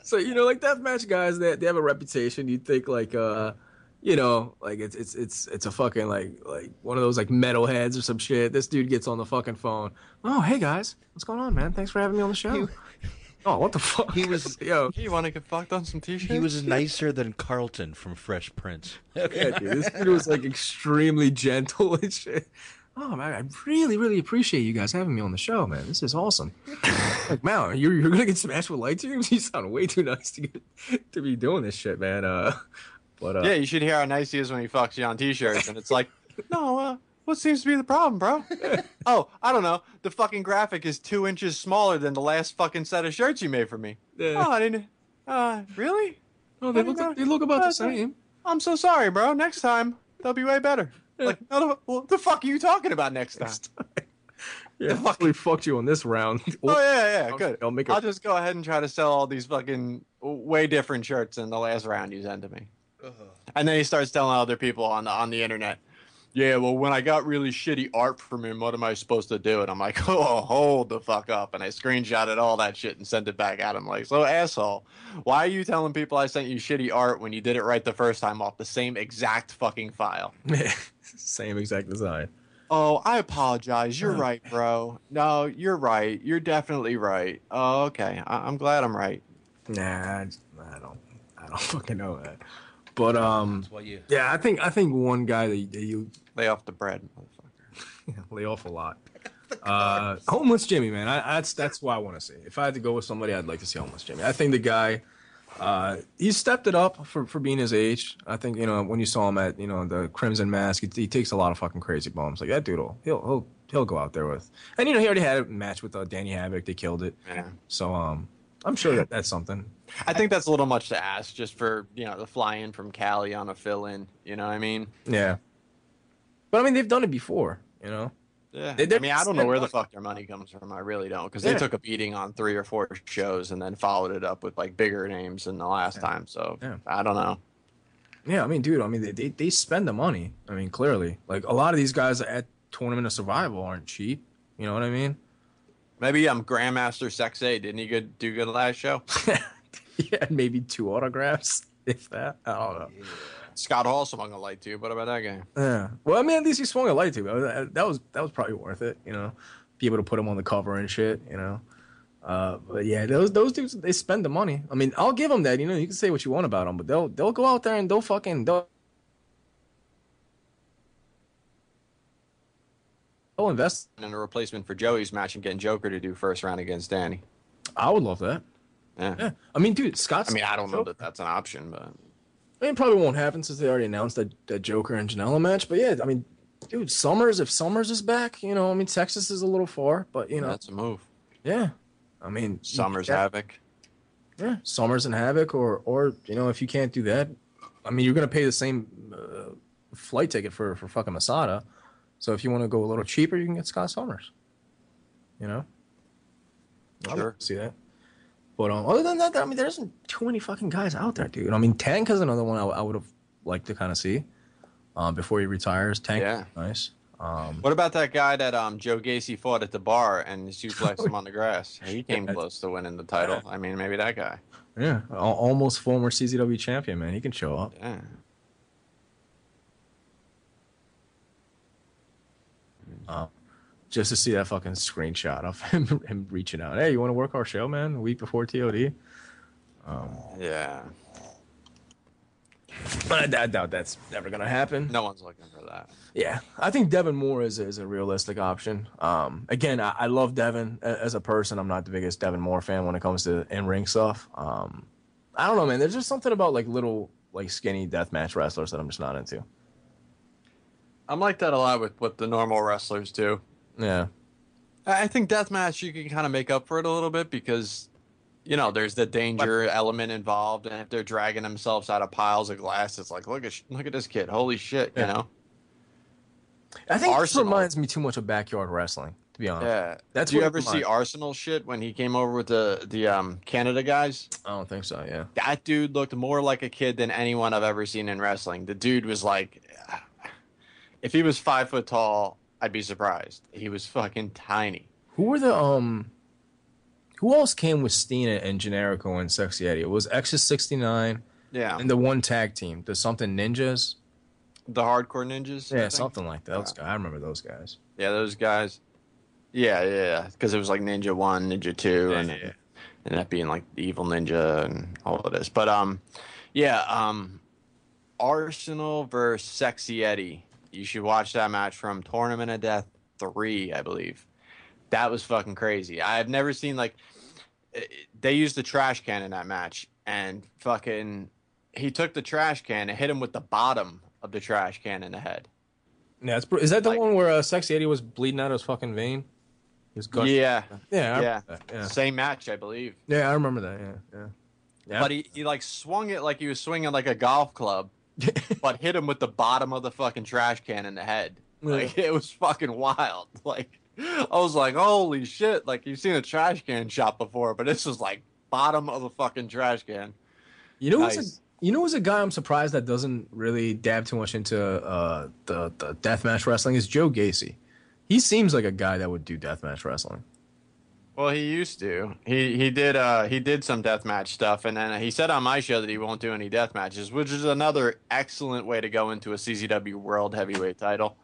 so you know, like deathmatch guys, they they have a reputation. You'd think like, uh, you know, like it's it's it's it's a fucking like like one of those like metalheads or some shit. This dude gets on the fucking phone. Oh, hey guys, what's going on, man? Thanks for having me on the show. oh, what the fuck? He was <laughs> yo. You want to get fucked on some t-shirts? he was nicer than Carlton from Fresh Prince. <laughs> Yeah, dude, this dude was like extremely gentle and shit. Oh man, I really, really appreciate you guys having me on the show, man. This is awesome. <laughs> like, man, you're, you're gonna get smashed with light tubes? You sound way too nice to get to be doing this shit, man. Uh, but uh, Yeah, you should hear how nice he is when he fucks you on t-shirts, and it's like, <laughs> no, uh, what seems to be the problem, bro? <laughs> oh, I don't know. The fucking graphic is two inches smaller than the last fucking set of shirts you made for me. Yeah. Oh, I didn't. Uh, really? no, they look you they look about Uh, the same. I'm so sorry, bro. Next time they'll be way better. Like, no, what the fuck are you talking about next time? <laughs> Yeah, fuck. we fucked you on this round. Oh yeah, yeah, good. I'll make a- I'll just go ahead and try to sell all these fucking way different shirts than the last round you sent to me. Uh-huh. And then he starts telling other people on the on the internet, yeah, well, when I got really shitty art from him, what am I supposed to do? And I'm like, <laughs> oh, hold the fuck up. And I screenshotted all that shit and sent it back at him. Like, so asshole, why are you telling people I sent you shitty art when you did it right the first time off the same exact fucking file? <laughs> same exact design. Oh, I apologize. You're uh-huh. right, bro. No, you're right. You're definitely right. Oh, okay. I- I'm glad I'm right. Nah, I don't, I don't <laughs> fucking know that. But um, That's why you. yeah, I think I think one guy that, that you Lay off the bread, motherfucker. <laughs> lay off a lot. Uh, homeless Jimmy, man, I, that's that's what I want to see. If I had to go with somebody, I'd like to see homeless Jimmy. I think the guy, uh, he stepped it up for, for being his age. I think you know when you saw him at you know the Crimson Mask, he, he takes a lot of fucking crazy bombs. Like that dude, will he'll he'll he'll go out there with. And you know he already had a match with uh, Danny Havoc. They killed it. Yeah. So um, I'm sure that that's something. I think that's a little much to ask just for, you know, the fly in from Cali on a fill in. You know what I mean? Yeah. But I mean, they've done it before. You know. Yeah. They- I mean, I don't know where the fuck their money comes from. I really don't. Because they took a beating on three or four shows and then followed it up with like bigger names than the last time. So Yeah. I don't know. Yeah, I mean, dude, I mean, they, they, they spend the money. I mean, clearly. Like, a lot of these guys at Tournament of Survival aren't cheap. You know what I mean? Maybe I'm Grandmaster Sexay. Didn't he good do good last show? <laughs> <laughs> yeah, maybe two autographs, <laughs> if that. I don't know. Scott Hall swung a light too. What about that guy? Yeah. Well, I mean, at least he swung a light. That that was that was probably worth it. You know, be able to put him on the cover and shit. You know. Uh, but yeah, those those dudes they spend the money. I mean, I'll give them that. You know, you can say what you want about them, but they'll they'll go out there and they'll fucking they'll, they'll invest. in a replacement for Joey's match and getting Joker to do first round against Danny. I would love that. Yeah. Yeah. I mean, dude, Scott's. I mean, I don't know that that's an option, but I mean, it probably won't happen since they already announced that, that Joker and Janela match. But yeah, I mean, dude, Summers, if Summers is back, you know, I mean, Texas is a little far, but you know, that's a move. yeah. I mean, Summers yeah, Havoc. yeah, Summers and Havoc, or or you know, if you can't do that, I mean, you're gonna pay the same uh, flight ticket for for fucking Masada. So if you want to go a little cheaper, you can get Scott Summers. You know, Sure. see that. But um, other than that, I mean, there isn't too many fucking guys out there, dude. I mean, Tank is another one I, I would have liked to kind of see um, before he retires. Tank, Yeah. nice. Um, What about that guy that um Joe Gacy fought at the bar and suplexed <laughs> him on the grass? He came Yeah. close to winning the title. I mean, maybe that guy. yeah, al- almost former CZW champion, man. He can show up. Yeah. Just to see that fucking screenshot of him <laughs> him reaching out. Hey, you want to work our show, man? A week before TOD. Yeah. I, I doubt that's ever gonna happen. No one's looking for that. Yeah, I think Devon Moore is is a realistic option. Um, again, I, I love Devon as a person. I'm not the biggest Devon Moore fan when it comes to in ring stuff. Um, I don't know, man. There's just something about like little like skinny deathmatch wrestlers that I'm just not into. I'm like that a lot with what the normal wrestlers do. Yeah, I I think deathmatch you can kind of make up for it a little bit because, you know, there's the danger element involved, and if they're dragging themselves out of piles of glass, it's like look at sh- look at this kid, holy shit, you know? I think this Arsenal. reminds me too much of backyard wrestling. To be honest, Yeah. That's Do you ever see Arsenal shit when he came over with the the um Canada guys? I don't think so. Yeah, That dude looked more like a kid than anyone I've ever seen in wrestling. The dude was like, if he was five foot tall, I'd be surprised. He was fucking tiny. who were the um, who else came with Steen and Generico and Sexy Eddie? It was Exodus 69 Yeah, and the one tag team, the something ninjas. the hardcore ninjas. Yeah, something like that. Those guys. I remember those guys. Yeah, those guys. Yeah, yeah, yeah. Because it was like Ninja One, Ninja Two, and Yeah. and that being like the Evil Ninja and all of this. But um, yeah, um, Arsenal versus Sexy Eddie. You should watch that match from Tournament of Death three, I believe. That was fucking crazy. I have never seen like eh, they used the trash can in that match, and fucking he took the trash can and hit him with the bottom of the trash can in the head. Yeah, it's, is that the Like- one where uh, Sexy Eddie was bleeding out his fucking vein? His gut. Yeah, yeah, yeah. that, yeah. Same match, I believe. Yeah, I remember that. Yeah, yeah. yeah. But he, he like swung it like he was swinging like a golf club, <laughs> but hit him with the bottom of the fucking trash can in the head. Like it was fucking wild. <laughs> Like I was like, holy shit! Like you've seen a trash can shot before, but this was like bottom of the fucking trash can. you know what's nice. a, you know what's a guy I'm surprised that doesn't really dab too much into uh, the the deathmatch wrestling is Joe Gacy. He seems like a guy that would do deathmatch wrestling. Well, he used to. He he did uh he did some deathmatch stuff, and then he said on my show that he won't do any death matches, which is another excellent way to go into a CZW World Heavyweight title.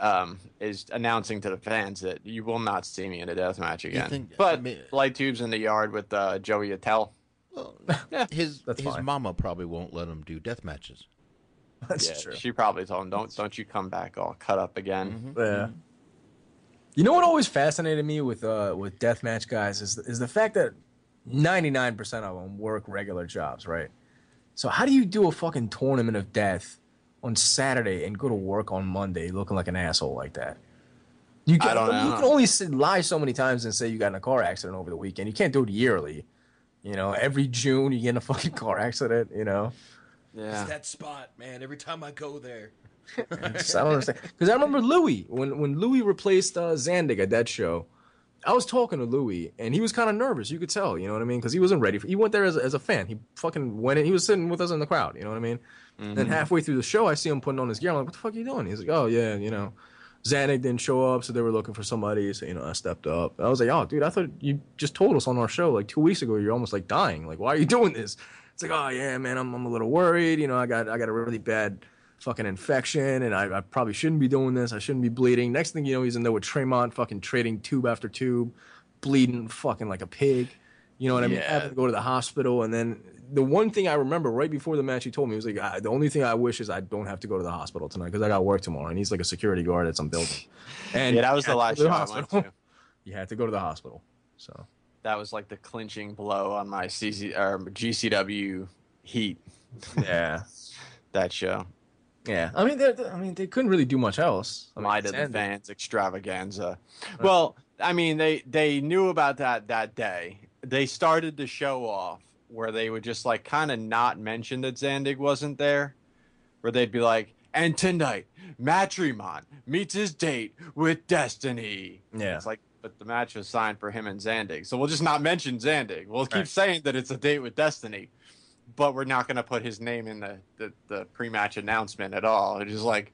Um, is announcing to the fans that you will not see me in a death match again. think- I but mean- light tubes in the yard with uh, Joey Attell. Well, <laughs> his That's his fine. mama probably won't let him do death matches. That's Yeah, true. she probably told him, "Don't don't you come back all cut up again." Yeah. You know what always fascinated me with uh with deathmatch guys is is the fact that 99% of them work regular jobs, right? So how do you do a fucking tournament of death on Saturday and go to work on Monday looking like an asshole like that? You can, I don't know. You can only lie so many times and say you got in a car accident over the weekend. You can't do it yearly. You know, every June you get in a fucking car accident. You know, Yeah, that spot, man. Every time I go there. Just- I don't understand because I remember Louis when when Louis replaced uh, Zandig at that show. I was talking to Louis and he was kind of nervous. You could tell, you know what I mean, because he wasn't ready. For, he went there as, a- as a fan. He fucking went in. He was sitting with us in the crowd. You know what I mean. Then halfway through the show, I see him putting on his gear. I'm like, "What the fuck are you doing?" He's like, "Oh yeah, you know, Zandig didn't show up, so they were looking for somebody. So you know, I stepped up. I was like, "Oh, dude, I thought you just told us on our show like two weeks ago. You're almost like dying. Like, why are you <laughs> doing this?" It's like, "Oh yeah, man, I'm I'm a little worried. You know, I got I got a really bad." Fucking infection, and I, I probably shouldn't be doing this. I shouldn't be bleeding. Next thing you know, he's in there with Tremont, fucking trading tube after tube, bleeding fucking like a pig. You know what I mean? Yeah. Having to go to the hospital, and then the one thing I remember right before the match, he told me he was like, "Ah, "The only thing I wish is I don't have to go to the hospital tonight because I got work tomorrow." And he's like a security guard at some building. And <laughs> yeah, that was the last show to I went to. <laughs> You had to go to the hospital. So That was like the clinching blow on my CC or GCW heat. yeah, <laughs> That show. Yeah. I mean, I mean, they couldn't really do much else. I mean, Light of the Zandig- fans extravaganza. Well, I mean, they they knew about that that day. They started the show off where they would just like kind of not mention that Zandig wasn't there, where they'd be like, "And tonight, Matt Tremont meets his date with Destiny." Yeah. it's like, but the match was signed for him and Zandig, so we'll just not mention Zandig. We'll keep Right. saying that it's a date with Destiny. But we're not going to put his name in the, the, the pre-match announcement at all. It's like,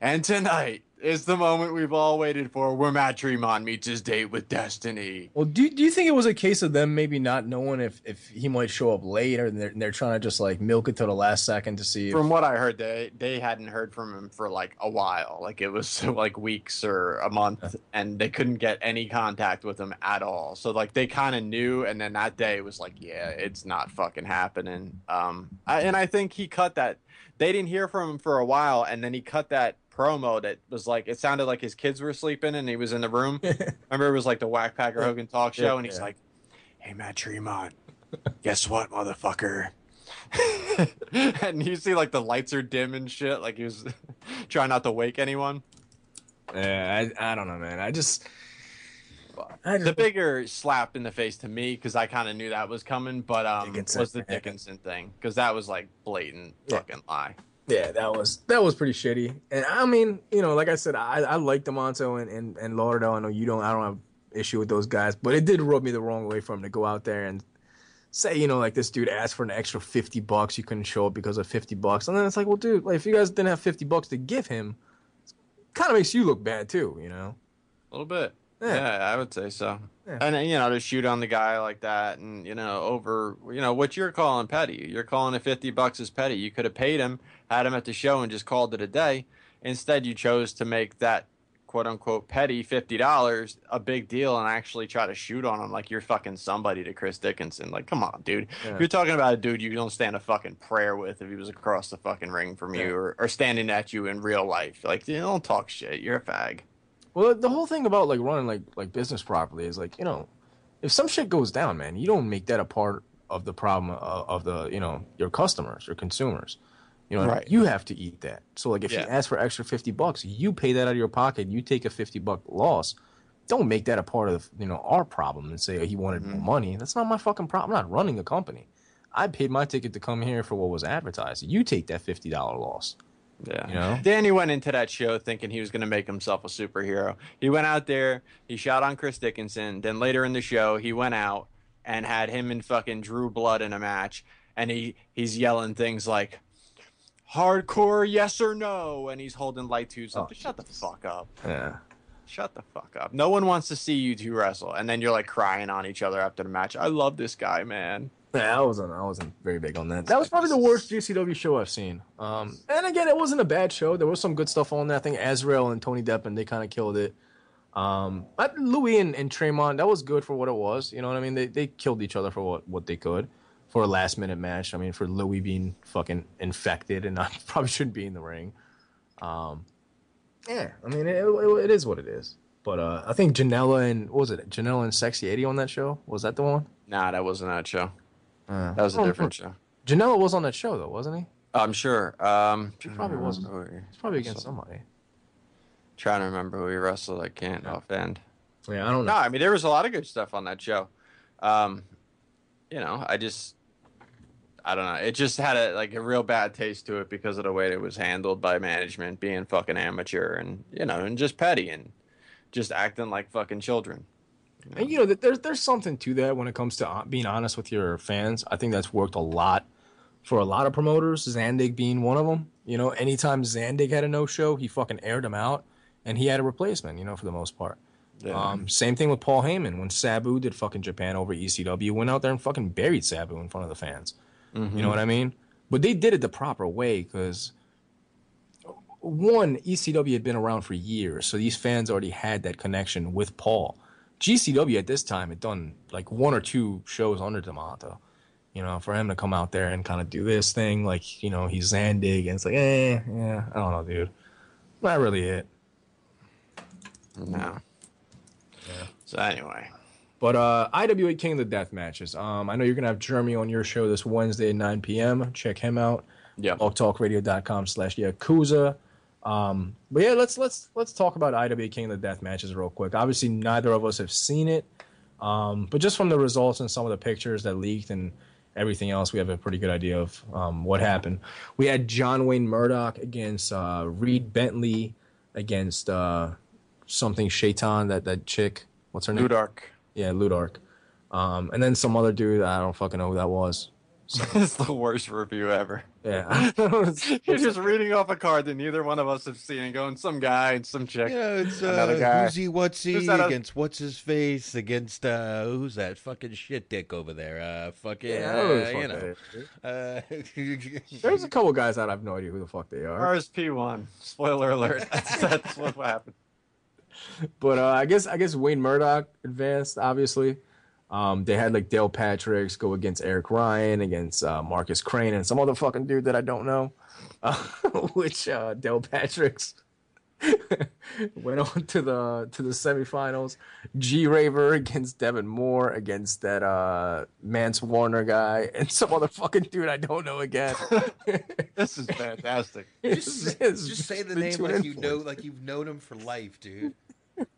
and tonight, is the moment we've all waited for where Matt Tremont meets his date with Destiny. Well, do, do you think it was a case of them maybe not knowing if, if he might show up later and they're, and they're trying to just like milk it to the last second to see if, From what I heard, they they hadn't heard from him for like a while. Like it was <laughs> like weeks or a month, and they couldn't get any contact with him at all. So like they kind of knew, and then that day was like, yeah, it's not fucking happening. Um, I, and I think he cut that. They didn't hear from him for a while, and then he cut that promo that was like it sounded like his kids were sleeping and he was in the room. <laughs> Remember, it was like the Whack Packer Hogan talk show, Yeah, and he's yeah. like, "Hey, Matt Tremont, guess what, motherfucker." <laughs> and you see like the lights are dim and shit, like he was <laughs> trying not to wake anyone. yeah, I, I don't know, man. I just, I The bigger slap in the face to me because I kind of knew that was coming, but um, Dickinson, was the. Dickinson thing because that was like blatant Yeah. fucking lie. Yeah, that was that was pretty shitty. And I mean, you know, like I said, I I like Demanto and and and Lauderdale. I know you don't. I don't have issue with those guys, but it did rub me the wrong way for him to go out there and say, you know, like this dude asked for an extra fifty bucks. You couldn't show up because of fifty bucks, and then it's like, well, dude, like if you guys didn't have fifty bucks to give him, kind of makes you look bad too, you know. A little bit. Yeah. Yeah, I would say so. Yeah. And you know, to shoot on the guy like that, and you know, over you know what you're calling petty. You're calling it fifty bucks is petty. You could have paid him, had him at the show, and just called it a day. Instead, you chose to make that quote unquote petty fifty dollars a big deal and actually try to shoot on him like you're fucking somebody to Chris Dickinson. Like, come on, dude. Yeah. You're talking about a dude you don't stand a fucking prayer with if he was across the fucking ring from you or, or standing at you in real life. Like, you don't talk shit. You're a fag. Well, the whole thing about like running like like business properly is like you know, if some shit goes down, man, you don't make that a part of the problem of, of the you know your customers, your consumers. You know, Right. you have to eat that. So like if you ask for extra fifty bucks, you pay that out of your pocket. You take a fifty buck loss. Don't make that a part of you know our problem and say oh, he wanted more mm-hmm. money. That's not my fucking problem. I'm not running a company. I paid my ticket to come here for what was advertised. You take that fifty dollar loss. Yeah. You know? Danny went into that show thinking he was going to make himself a superhero. He went out there, he shot on Chris Dickinson. Then later in the show, he went out and had him and fucking Drew Blood in a match. And he, he's yelling things like, hardcore yes or no. And he's holding light tubes up. Oh, Shut the fuck up. Yeah. Shut the fuck up. No one wants to see you two wrestle. And then you're like crying on each other after the match. I love this guy, man. Yeah, I wasn't. I wasn't very big on that. That was probably the worst GCW show I've seen. Um, and again, it wasn't a bad show. There was some good stuff on there. I think Azrael and Tony Deppen they kind of killed it. Um, I, Louis and, and Tremont that was good for what it was. You know what I mean? They they killed each other for what what they could for a last minute match. I mean, for Louis being fucking infected and not <laughs> probably shouldn't be in the ring. Um, yeah, I mean it, it, it is what it is. But uh, I think Janela and what was it Janela and Sexy Eddie on that show? Was that the one? Nah, that wasn't that show. Uh, That was a oh, different show. Janela was on that show though, wasn't he? I'm sure. Um, He probably wasn't. It's probably against somebody. Trying to remember who he wrestled. I can't offhand. Yeah, I don't know. No. I mean there was a lot of good stuff on that show. Um, you know, I just, I don't know. It just had a like a real bad taste to it because of the way it was handled by management, being fucking amateur and you know, and just petty and just acting like fucking children. And you know, there's there's something to that when it comes to being honest with your fans. I think that's worked a lot for a lot of promoters. Zandig being one of them. You know, anytime Zandig had a no show, he fucking aired him out, and he had a replacement. You know, for the most part. Um, same thing with Paul Heyman when Sabu did fucking Japan over ECW, went out there and fucking buried Sabu in front of the fans. You know what I mean? But they did it the proper way because one, ECW had been around for years, so these fans already had that connection with Paul. GCW at this time had done like one or two shows under Demanto. You know, for him to come out there and kind of do this thing, like, you know, he's Zandig, and it's like, eh, yeah, I don't know, dude. Not really it. No. Yeah. So anyway, But uh, IWA King of the Death matches. Um, I know you're gonna have Jeremy on your show this Wednesday at 9 p.m. Check him out. yeah. blogtalkradio.com slash yakuza. Um, but yeah, let's let's let's talk about IWA King of the Death matches real quick. Obviously, neither of us have seen it, um, but just from the results and some of the pictures that leaked and everything else, we have a pretty good idea of um, what happened. We had John Wayne Murdoch against uh, Reed Bentley against uh, something Shaitan that that chick. What's her name? Ludark. Yeah, Ludark. Um, and then some other dude, I don't fucking know who that was. <laughs> it's the worst review ever. Yeah, <laughs> You're <laughs> just reading off a card that neither one of us have seen and going, some guy and some chick. Yeah, it's uh, Another guy. who's he, what's he Who's that oth- against what's his face against uh who's that fucking shit dick over there? Uh fucking Yeah, uh, who the you fuck know. that Uh, There's a couple guys that I have no idea who the fuck they are. RSP one. Spoiler alert. That's, that's what happened. But uh, I guess I guess Wayne Murdoch advanced. Obviously, um, they had like Dale Patricks go against Eric Ryan, against uh, Marcus Crane, and some other fucking dude that I don't know. Uh, <laughs> which uh, Dale Patricks <laughs> went on to the to the semifinals. G Raver against Devon Moore against that uh, Mance Warner guy, <laughs> and some other fucking dude I don't know again. This is fantastic. just, just say the name like you know like you've known him for life, dude.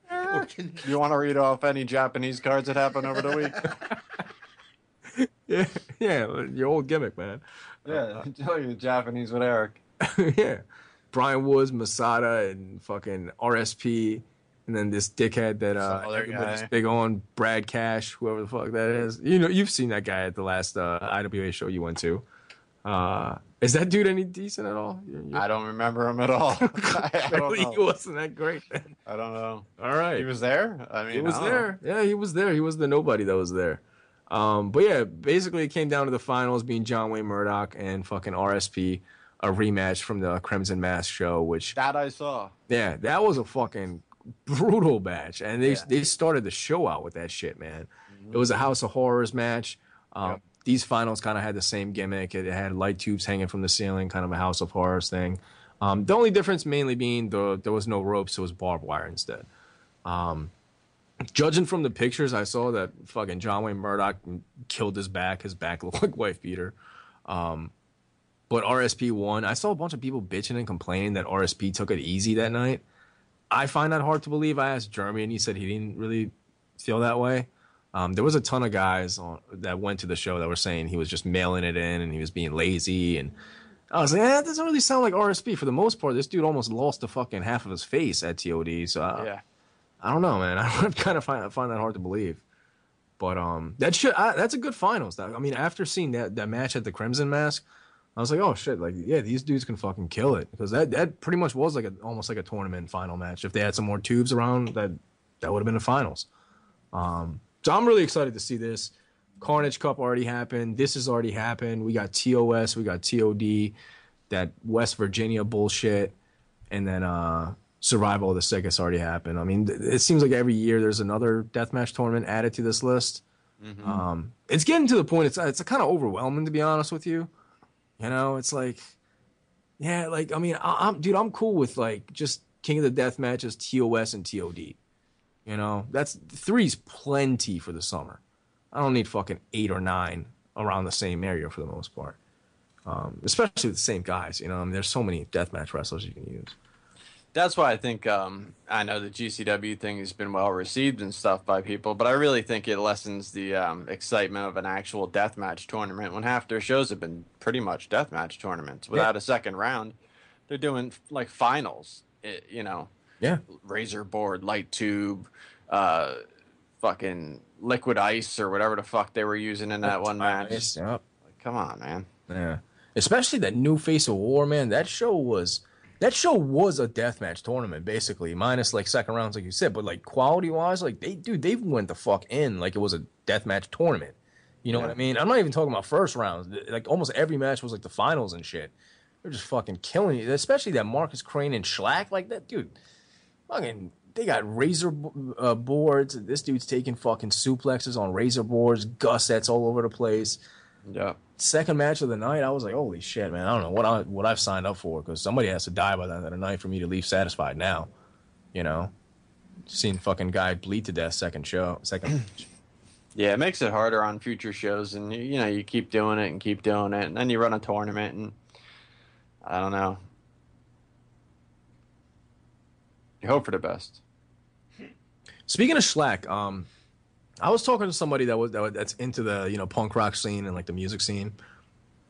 Fucking- You want to read off any Japanese cards that happened over the week? <laughs> yeah, yeah, your old gimmick, man. Yeah, tell you the Japanese with Eric. <laughs> yeah. Brian Woods, Masada, and fucking RSP, and then this dickhead that uh, everybody's guy. big on, Brad Cash, whoever the fuck that is. You know, you've seen that guy at the last uh, IWA show you went to. Uh, is that dude any decent at all? You- you- I don't remember him at all. <laughs> I, I don't Really, he wasn't that great. Then. I don't know. All right, He was there. I mean, he was don't know. there. Yeah, he was there. He was the nobody that was there. Um, but yeah, basically it came down to the finals being John Wayne Murdoch and fucking RSP, a rematch from the Crimson Mask show, which That I saw. Yeah, that was a fucking brutal match, and they Yeah. they started the show out with that shit, man. It was a House of Horrors match. Um, Yep. These finals kind of had the same gimmick. It had light tubes hanging from the ceiling, kind of a House of Horrors thing. Um, the only difference mainly being the there was no ropes, it was barbed wire instead. Um, judging from the pictures, I saw that fucking John Wayne Murdoch killed his back. His back <laughs> looked like wife beater. Um, but RSP won. I saw a bunch of people bitching and complaining that RSP took it easy that night. I find that hard to believe. I asked Jeremy, and he said he didn't really feel that way. Um, there was a ton of guys on, that went to the show that were saying he was just mailing it in and he was being lazy. And I was like, eh, that doesn't really sound like RSP. For the most part, this dude almost lost the fucking half of his face at TOD. So I, Yeah. I don't know, man. <laughs> I kind of find find that hard to believe. But um, that should I, that's a good finals. I mean, after seeing that that match at the Crimson Mask, I was like, oh shit, like yeah, these dudes can fucking kill it because that that pretty much was like a almost like a tournament final match. If they had some more tubes around, that that would have been the finals. Um, so I'm really excited to see this. Carnage Cup already happened. This has already happened. We got TOS, we got TOD, that West Virginia bullshit, and then uh, Survival of the Sickest already happened. I mean, th- it seems like every year there's another deathmatch tournament added to this list. Um, it's getting to the point. It's it's kind of overwhelming to be honest with you. You know, it's like, yeah, like I mean, I, I'm dude, I'm cool with like just King of the Death matches, TOS and TOD. You know, that's three's plenty for the summer. I don't need fucking eight or nine around the same area for the most part. Um, especially with the same guys. You know, I mean, there's so many deathmatch wrestlers you can use. That's why I think um, I know the GCW thing has been well received and stuff by people, but I really think it lessens the um, excitement of an actual deathmatch tournament when half their shows have been pretty much deathmatch tournaments without a second round. They're doing like finals, it, you know, Yeah. razor board, light tube, uh, fucking liquid ice or whatever the fuck they were using in that one match. Yep. Like, come on, man. Yeah. Especially that new face of war, man. That show was that show was a deathmatch tournament, basically, minus like second rounds, like you said. But like quality wise, like they dude, they went the fuck in like it was a deathmatch tournament. You know what I mean? I'm not even talking about first rounds. Like almost every match was like the finals and shit. They're just fucking killing you. Especially that Marcus Crane and Shlak, like that dude. Fucking, they got razor uh, boards. This dude's taking fucking suplexes on razor boards, gussets all over the place Yeah. second match of the night, I was like, "Holy shit, man! I don't know what I what I've signed up for because somebody has to die by the end of the night for me to leave satisfied." Now, you know, seeing fucking guy bleed to death second show, second. <clears throat> Yeah, it makes it harder on future shows, and you, you know you keep doing it and keep doing it, and then you run a tournament, and I don't know. You hope for the best. Speaking of Shlak, um, I was talking to somebody that was, that was that's into the you know punk rock scene and like the music scene.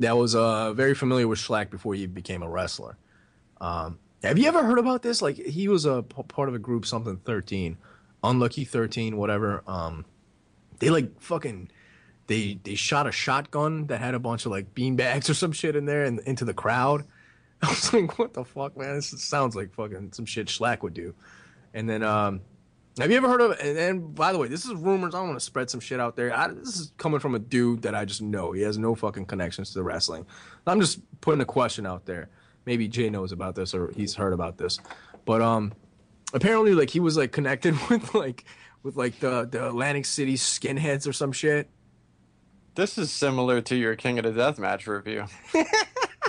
That was uh very familiar with Shlak before he became a wrestler. Um, have you ever heard about this? Like he was a p- part of a group, something thirteen, unlucky thirteen, whatever. Um, they like fucking they they shot a shotgun that had a bunch of like bean bags or some shit in there and into the crowd. <laughs> I was like, what the fuck, man? This sounds like fucking some shit Shlak would do. And then, um, have you ever heard of? And, and by the way, this is rumors. I don't want to spread some shit out there. I, this is coming from a dude that I just know. He has no fucking connections to the wrestling. I'm just putting a question out there. Maybe Jay knows about this or he's heard about this, but um, apparently, like he was like connected <laughs> with like with like the the Atlantic City skinheads or some shit. This is similar to your King of the Death match review. <laughs>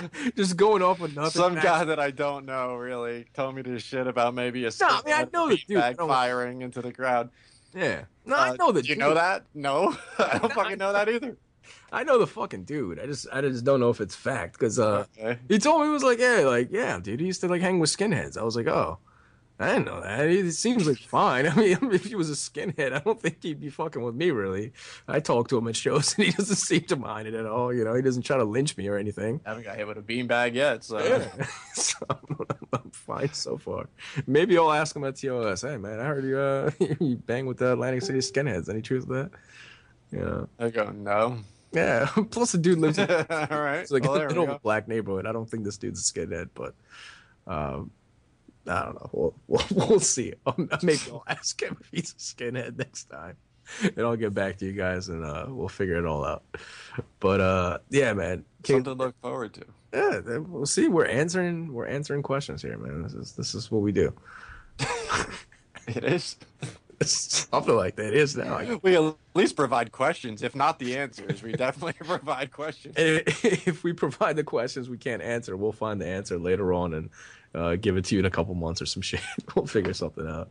<laughs> just going off with nothing. Some guy that I don't know really told me this shit about maybe a No, I mean, I know the dude. I don't- firing into the crowd. Yeah. No, Uh, I know the Do you dude. know that? No, <laughs> I don't fucking know that either. <laughs> I know the fucking dude. I just I just don't know if it's fact because uh Okay. he told me he was like yeah like yeah dude he used to like hang with skinheads. I was like oh I didn't know that. He seems like fine. <laughs> I mean if he was a skinhead, I don't think he'd be fucking with me really. I talk to him at shows <laughs> and he doesn't seem to mind it at all. You know he doesn't try to lynch me or anything. I haven't got hit with a beanbag yet, so <laughs> so I'm, I'm fine so far. Maybe I'll ask him at TOS. Hey man, I heard you uh you bang with the Atlantic City skinheads. Any truth to that? Yeah. I go no. Yeah. Plus the dude lives in All right, It's like well, in the middle of a black neighborhood. I don't think this dude's a skinhead, but um, I don't know. We'll <laughs> we'll, we'll see. Um, maybe I'll <laughs> ask him if he's a skinhead next time, and I'll get back to you guys and uh, we'll figure it all out. But uh, yeah, man. Something to look forward to. yeah, we'll see. We're answering we're answering questions here, man. This is this is what we do. <laughs> It is. It's something like that. It is now. We at least provide questions, if not the answers. We definitely provide questions. if we provide the questions we can't answer, we'll find the answer later on and uh, give it to you in a couple months or some <laughs> shit. we'll figure something out.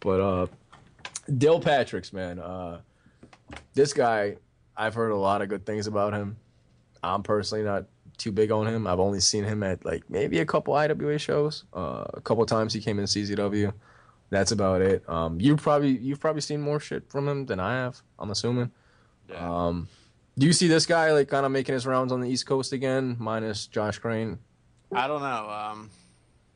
But uh, Dale Patrick's man, uh, this guy, I've heard a lot of good things about him. I'm personally not too big on him. I've only seen him at like maybe a couple IWA shows. Uh, a couple times he came in CZW. That's about it. Um, you probably you've probably seen more shit from him than I have. I'm assuming. Yeah. Um, do you see this guy like kind of making his rounds on the East Coast again, minus Josh Crane? I don't know. Um,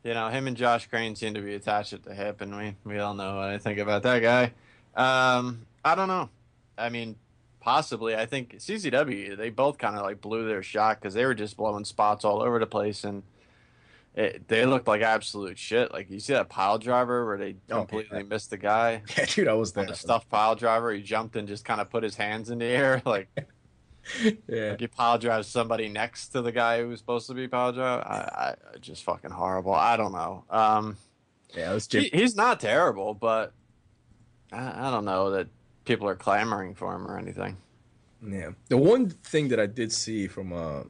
you know, him and Josh Crane seem to be attached at the hip, and we we all know what I think about that guy. Um, I don't know. I mean, possibly. I think CZW they both kind of like blew their shot because they were just blowing spots all over the place, and it, they looked like absolute shit. Like you see that pile driver where they Oh, completely yeah. missed the guy. <laughs> Yeah, dude, I was there. the stuffed pile driver, he jumped and just kind of put his hands in the air, <laughs> like <laughs> Yeah, like he pile drives somebody next to the guy who was supposed to be pile drive. I, I just fucking horrible. I don't know. Um, yeah, it was Jim. he, he's not terrible, but I, I don't know that people are clamoring for him or anything. Yeah, the one thing that I did see from uh,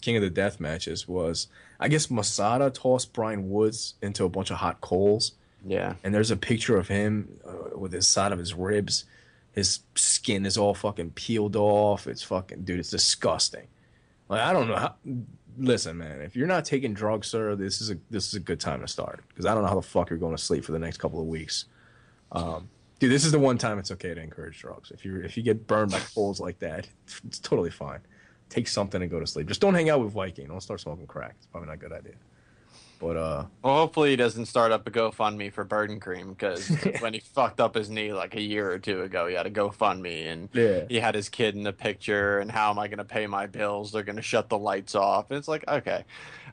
King of the Death matches was I guess Masada tossed Brian Woods into a bunch of hot coals, Yeah, and there's a picture of him uh, with his side of his ribs. His skin is all fucking peeled off. It's fucking dude. It's disgusting. Like I don't know how. Listen, man. If you're not taking drugs, sir, this is a this is a good time to start because I don't know how the fuck you're going to sleep for the next couple of weeks. Um, dude, this is the one time it's okay to encourage drugs. If you if you get burned by coals like that, it's totally fine. Take something and go to sleep. Just don't hang out with Viking. Don't start smoking crack. It's probably not a good idea. But uh, well, hopefully he doesn't start up a GoFundMe for Burden Cream because <laughs> when he fucked up his knee like a year or two ago, he had a GoFundMe and yeah, he had his kid in the picture and how am I going to pay my bills? They're going to shut the lights off. And it's like, okay,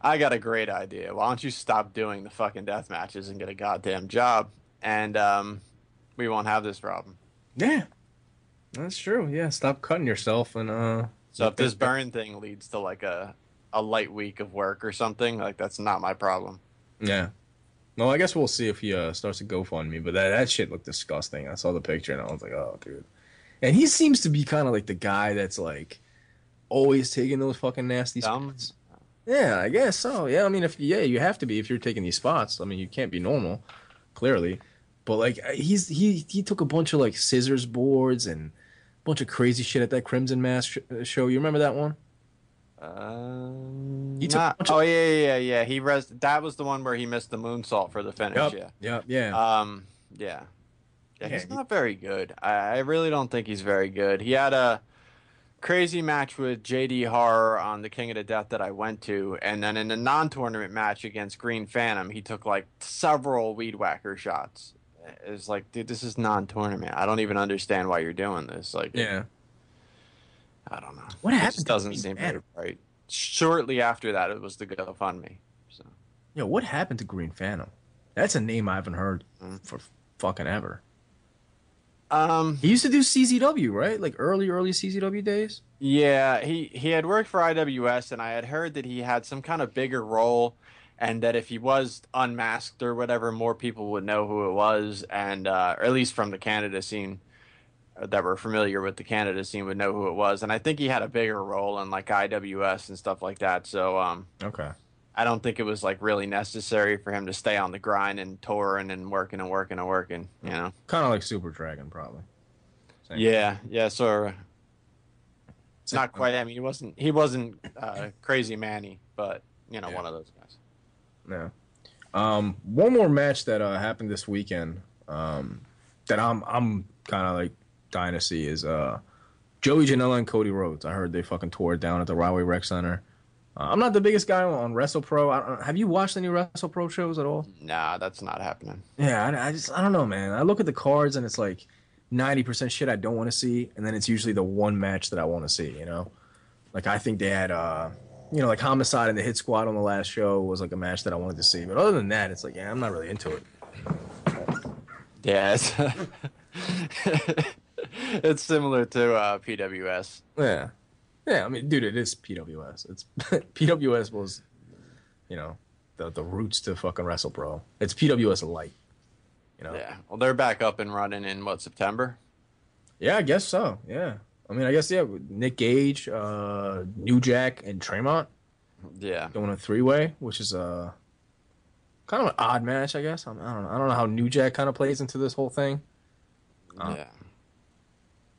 I got a great idea. Why don't you stop doing the fucking death matches and get a goddamn job? And um, we won't have this problem. yeah, that's true. Yeah, stop cutting yourself and uh. So if <laughs> this burn thing leads to like a a light week of work or something, like that's not my problem. Yeah. Well, I guess we'll see if he uh, starts to GoFundMe, but that, that shit looked disgusting. I saw the picture and I was like, oh, dude. And he seems to be kind of like the guy that's like always taking those fucking nasty Dumb? spots. Yeah, I guess so. Yeah, I mean, if yeah, you have to be if you're taking these spots. I mean, you can't be normal, clearly. But like, he's he he took a bunch of like scissors boards and a bunch of crazy shit at that Crimson Mask sh- uh, show. You remember that one? Um, He took not- of- oh yeah, yeah, yeah, yeah. He res- That was the one where he missed the moonsault for the finish. Yeah. yeah, yeah. Um. Yeah. Yeah. He's not very good. I, I really don't think he's very good. He had a crazy match with JD Horror on the King of the Death that I went to, and then in a non-tournament match against Green Phantom, he took like several weed whacker shots. It's like, dude, this is non-tournament. I don't even understand why you're doing this. Like, yeah. I don't know. What It happened just doesn't Green seem Phantom? very right. Shortly after that, it was the GoFundMe. So Yo, what happened to Green Phantom? That's a name I haven't heard Mm. for fucking ever. um, He used to do CZW, right? Like early, early CZW days. Yeah, he he had worked for IWS, and I had heard that he had some kind of bigger role, and that if he was unmasked or whatever, more people would know who it was, and uh, or at least from the Canada scene that were familiar with the Canada scene would know who it was, and I think he had a bigger role in like IWS and stuff like that. So um, Okay. I don't think it was like really necessary for him to stay on the grind and touring and working and working and working. You know. Kind of like Super Dragon, probably. Same. Yeah, yeah. So it's not quite. I mean, he wasn't. He wasn't uh, crazy Manny, but you know, Yeah. one of those guys. Yeah. Um, one more match that uh, happened this weekend um, that I'm I'm kind of like see is uh, Joey Janela and Cody Rhodes. I heard they fucking tore it down at the Rahway Rec Center. Uh, I'm not the biggest guy on WrestlePro. I don't, have you watched any WrestlePro shows at all? Nah, that's not happening. Yeah, I, I just I don't know, man. I look at the cards and it's like ninety percent shit I don't want to see, and then it's usually the one match that I want to see. You know, like I think they had uh, you know, like Homicide and the Hit Squad on the last show was like a match that I wanted to see, but other than that, it's like yeah, I'm not really into it. Yeah, <laughs> <laughs> <laughs> it's, similar to uh, PWS. Yeah, yeah. I mean, dude, it is PWS. It's <laughs> PWS was, you know, the the roots to fucking Wrestle WrestlePro. It's PWS light. You know. Yeah, well, they're back up and running in what September. Yeah, I guess so. Yeah. I mean, I guess yeah. Nick Gage, uh, New Jack, and Tremont Yeah, going a three way, which is a kind of an odd match, I guess. I'm, I don't know. I don't know how New Jack kind of plays into this whole thing. Uh, yeah.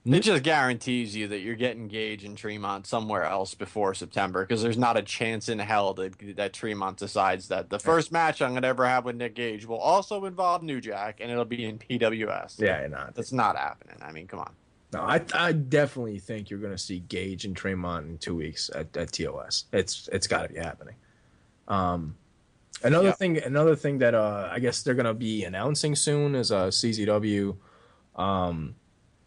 It just guarantees you that you're getting Gage and Tremont somewhere else before September because there's not a chance in hell that that Tremont decides that the first match I'm gonna ever have with Nick Gage will also involve New Jack and it'll be in PWS. Yeah, nah. That's not happening. I mean, come on. No, I I definitely think you're gonna see Gage and Tremont in two weeks at, at TOS. It's it's got to be happening. Um, another Yep. thing, another thing that uh I guess they're gonna be announcing soon is uh CZW, um,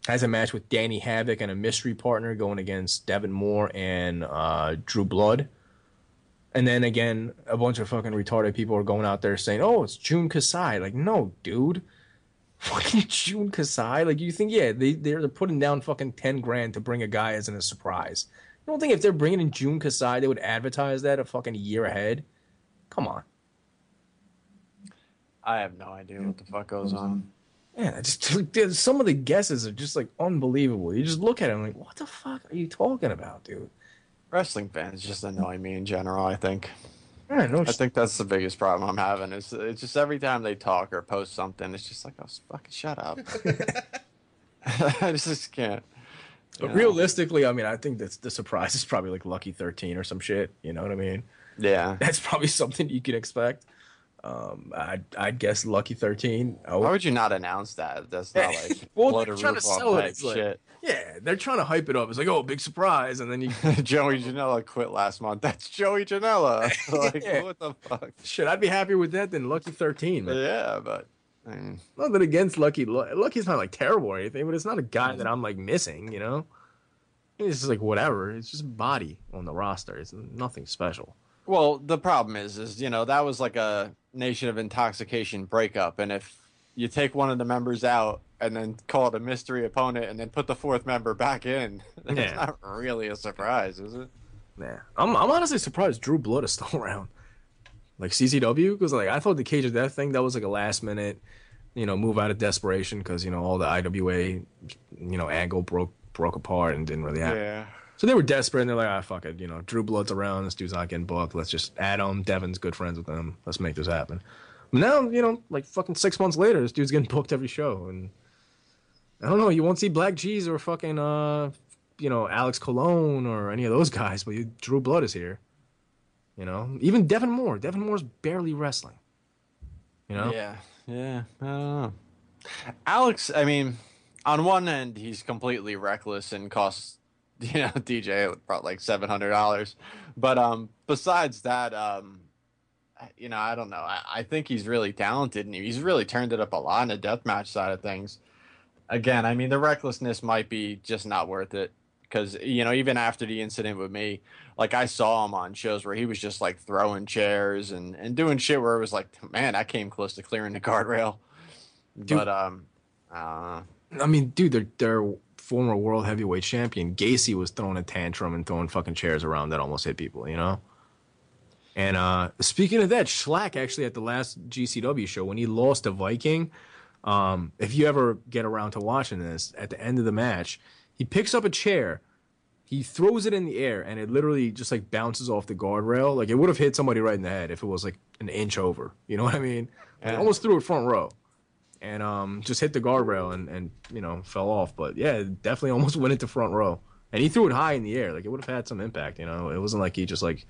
has a match with Danny Havoc and a mystery partner going against Devon Moore and uh Drew Blood. And then again, a bunch of fucking retarded people are going out there saying, "Oh, it's Jun Kasai." Like, no, dude <laughs> fucking Jun Kasai. Like you think, yeah, they they're putting down fucking ten grand to bring a guy as in a surprise. You don't think if they're bringing in Jun Kasai, they would advertise that a fucking year ahead? Come on, I have no idea what the fuck goes on. Man. I just <laughs> dude, some of the guesses are just like unbelievable. You just look at them like, what the fuck are you talking about, dude? Wrestling fans just annoy me in general. I think. Man, no I think that's the biggest problem I'm having. Is it's just every time they talk or post something, it's just like, oh, fucking shut up. <laughs> <laughs> I just can't. But know? realistically, I mean, I think that's the surprise is probably like Lucky Thirteen or some shit. You know what I mean? Yeah. That's probably something you can expect. Um, I'd, I'd guess Lucky Thirteen. Oh, Why would you not announce that? That's not like <laughs> Well, blow they're the trying roof to off sell it. It's like- shit. Yeah, they're trying to hype it up. It's like, oh, big surprise, and then you <laughs> Joey Janela quit last month. That's Joey Janela. <laughs> like, Yeah. what the fuck? shit. I'd be happier with that than Lucky Thirteen. Man. Yeah, but I mean, Nothing against Lucky. Lucky's not like terrible or anything, but it's not a guy that I'm like missing. You know, it's just like whatever. It's just body on the roster. It's nothing special. well, the problem is, is you know that was like a Nation of Intoxication breakup, and if you take one of the members out and then call it a mystery opponent, and then put the fourth member back in, <laughs> it's Yeah. not really a surprise, is it? Nah, I'm I'm honestly surprised Drew Blood is still <laughs> around. Like CZW, because like I thought the Cage of Death thing that was like a last minute, you know, move out of desperation because you know all the IWA, you know, angle broke broke apart and didn't really happen. Yeah. So they were desperate and they're like, ah, fuck it. You know, Drew Blood's around. This dude's not getting booked. Let's just add him. Devon's good friends with him. Let's make this happen. Now, you know, like fucking six months later, this dude's getting booked every show. And I don't know, you won't see BLK Jeez or fucking, uh, you know, Alex Colon or any of those guys, but you, Drew Blood is here. You know, even Devon Moore. Devon Moore's barely wrestling. You know? Yeah, yeah. I don't know. Alex, I mean, on one end, he's completely reckless and costs <laughs> you know DJ brought like seven hundred dollars, but um, besides that, um, you know, I don't know. I, I think he's really talented and he's really turned it up a lot in the deathmatch side of things. Again, I mean, the recklessness might be just not worth it because you know even after the incident with me, like I saw him on shows where he was just like throwing chairs and and doing shit where it was like, man, I came close to clearing the guardrail. Dude. But um, uh, I mean, dude, their their former world heavyweight champion Gacy was throwing a tantrum and throwing fucking chairs around that almost hit people, you know. And uh speaking of that, Shlak actually at the last GCW show when he lost to Viking, um, if you ever get around to watching this, at the end of the match, he picks up a chair, he throws it in the air, and it literally just like bounces off the guardrail. Like it would have hit somebody right in the head if it was like an inch over. You know what I mean? Like, Yeah. almost threw it front row and um, just hit the guardrail and, and you know fell off. But yeah, it definitely <laughs> almost went into front row. And he threw it high in the air, like it would have had some impact. You know, it wasn't like he just like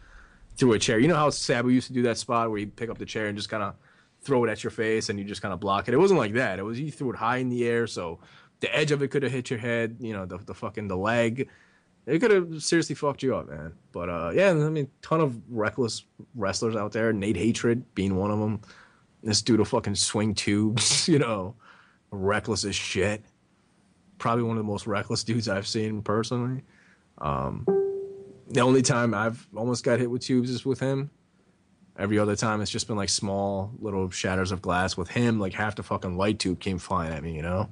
threw a chair. You know how Sabu used to do that spot where you pick up the chair and just kind of throw it at your face and you just kind of block it. It wasn't like that. It was he threw it high in the air, so the edge of it could have hit your head. You know, the the fucking the leg. It could have seriously fucked you up, man. But uh, yeah, I mean, ton of reckless wrestlers out there. Nate Hatred being one of them. This dude will fucking swing tubes, <laughs> you know, reckless as shit. Probably one of the most reckless dudes I've seen personally. Um, the only time I've almost got hit with tubes is with him. Every other time it's just been like small little shatters of glass. With him, like half the fucking light tube came flying at me, you know.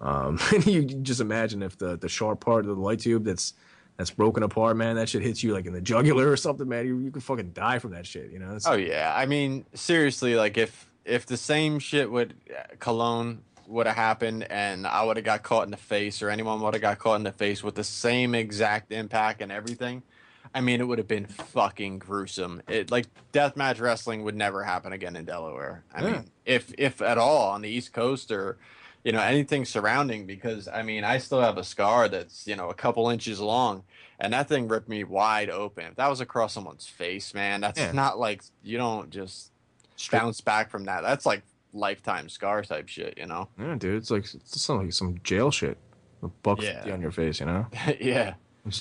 Um, <laughs> and you just imagine if the the sharp part of the light tube that's that's broken apart, man, that shit hits you like in the jugular or something, man. You, you could fucking die from that shit, you know. It's- oh yeah, I mean seriously, like if if the same shit would uh, Colon would have happened and I would have got caught in the face or anyone would have got caught in the face with the same exact impact and everything, I mean it would have been fucking gruesome. It like deathmatch wrestling would never happen again in Delaware. I Yeah. mean, if if at all on the East Coast or you know anything surrounding because I mean I still have a scar that's you know a couple inches long and that thing ripped me wide open. If that was across someone's face, man, that's Yeah. not like you don't just bounce back from that. That's like lifetime scar type shit, you know? Yeah, dude, it's like it's something like some jail shit. A buck Yeah. on your face, you know. <laughs> yeah.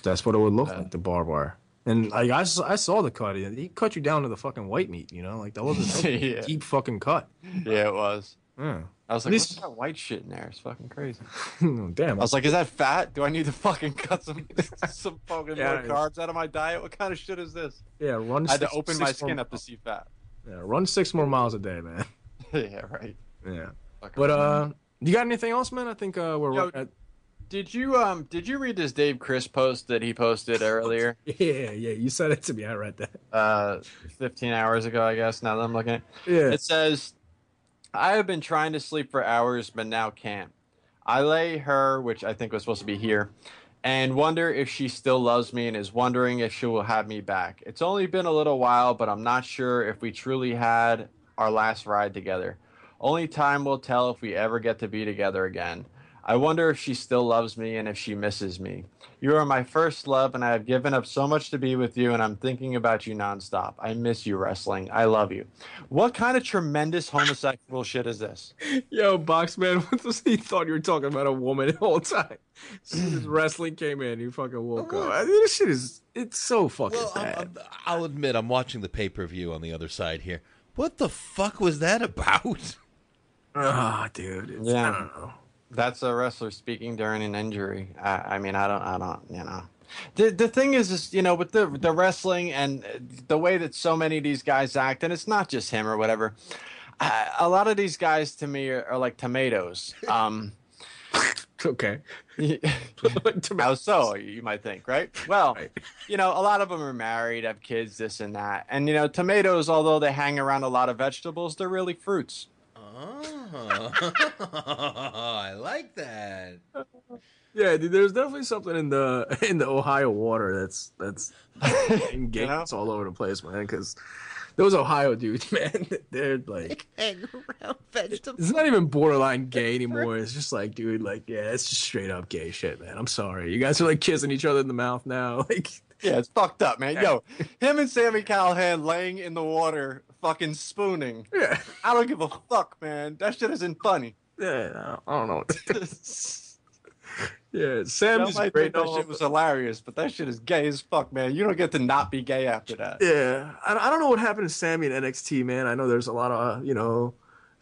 That's what it would look like, the barbed wire. And like I, I saw the cut. He cut you down to the fucking white meat, you know. Like that wasn't that was a Yeah. deep fucking cut. Yeah, it was. Yeah. I was like, least- what's that white shit in there? It's fucking crazy. <laughs> Damn. I was like, is that fat? Do I need to fucking cut some <laughs> some fucking Yeah, more carbs out of my diet? What kind of shit is this? yeah, run. I had to open my six more skin up to see fat. Yeah, run six more miles a day, man. <laughs> yeah, right. Yeah. Fucking But uh, you got anything else, man? I think uh, we're Yo, at. Did you um did you read this Dave Crist post that he posted earlier? Yeah, yeah. You said it to me. I read that. uh 15 hours ago, I guess, now that I'm looking at it. Yeah. It says, I have been trying to sleep for hours, but now can't. I lay her, which I think was supposed to be here, and wonder if she still loves me and is wondering if she will have me back. It's only been a little while, but I'm not sure if we truly had our last ride together. Only time will tell if we ever get to be together again. I wonder if she still loves me and if she misses me. You are my first love, and I have given up so much to be with you, and I'm thinking about you nonstop. I miss you, wrestling. I love you. What kind of tremendous homosexual shit is this? Yo, Boxman, <laughs> what was he thought you were talking about a woman the whole time? As <clears throat> wrestling came in, he fucking woke up. I mean, this shit is it's so fucking Well, I'm, bad. I'm, I'll admit, I'm watching the pay per view on the other side here. What the fuck was that about? Ah, dude. It's, Yeah. I don't know. That's a wrestler speaking during an injury. I, I mean, I don't, I don't, you know. The the thing is, is you know, with the the wrestling and the way that so many of these guys act, and it's not just him or whatever. Uh, a lot of these guys to me are, are like tomatoes. Um, <laughs> Okay. <laughs> How so? You might think, right? Well, you know, a lot of them are married, have kids, this and that, and you know, tomatoes, although they hang around a lot of vegetables, they're really fruits. Oh, <laughs> I like that. Yeah, dude, there's definitely something in the <laughs> in the Ohio water that's that's in <laughs> games all over the place, man. Because those Ohio dudes, man, they're like Hang around vegetables. it's not even borderline gay anymore. It's just like, dude, like yeah, it's just straight up gay shit, man. I'm sorry, you guys are like kissing each other in the mouth now, like. Yeah, it's fucked up, man. Yo, him and Sami Callihan laying in the water, fucking spooning. Yeah. I don't give a fuck, man. That shit isn't funny. Yeah, I don't know. <laughs> yeah, just might great. that shit was hilarious, but that shit is gay as fuck, man. You don't get to not be gay after that. Yeah, I, I don't know what happened to Sami in NXT, man. I know there's a lot of uh, you know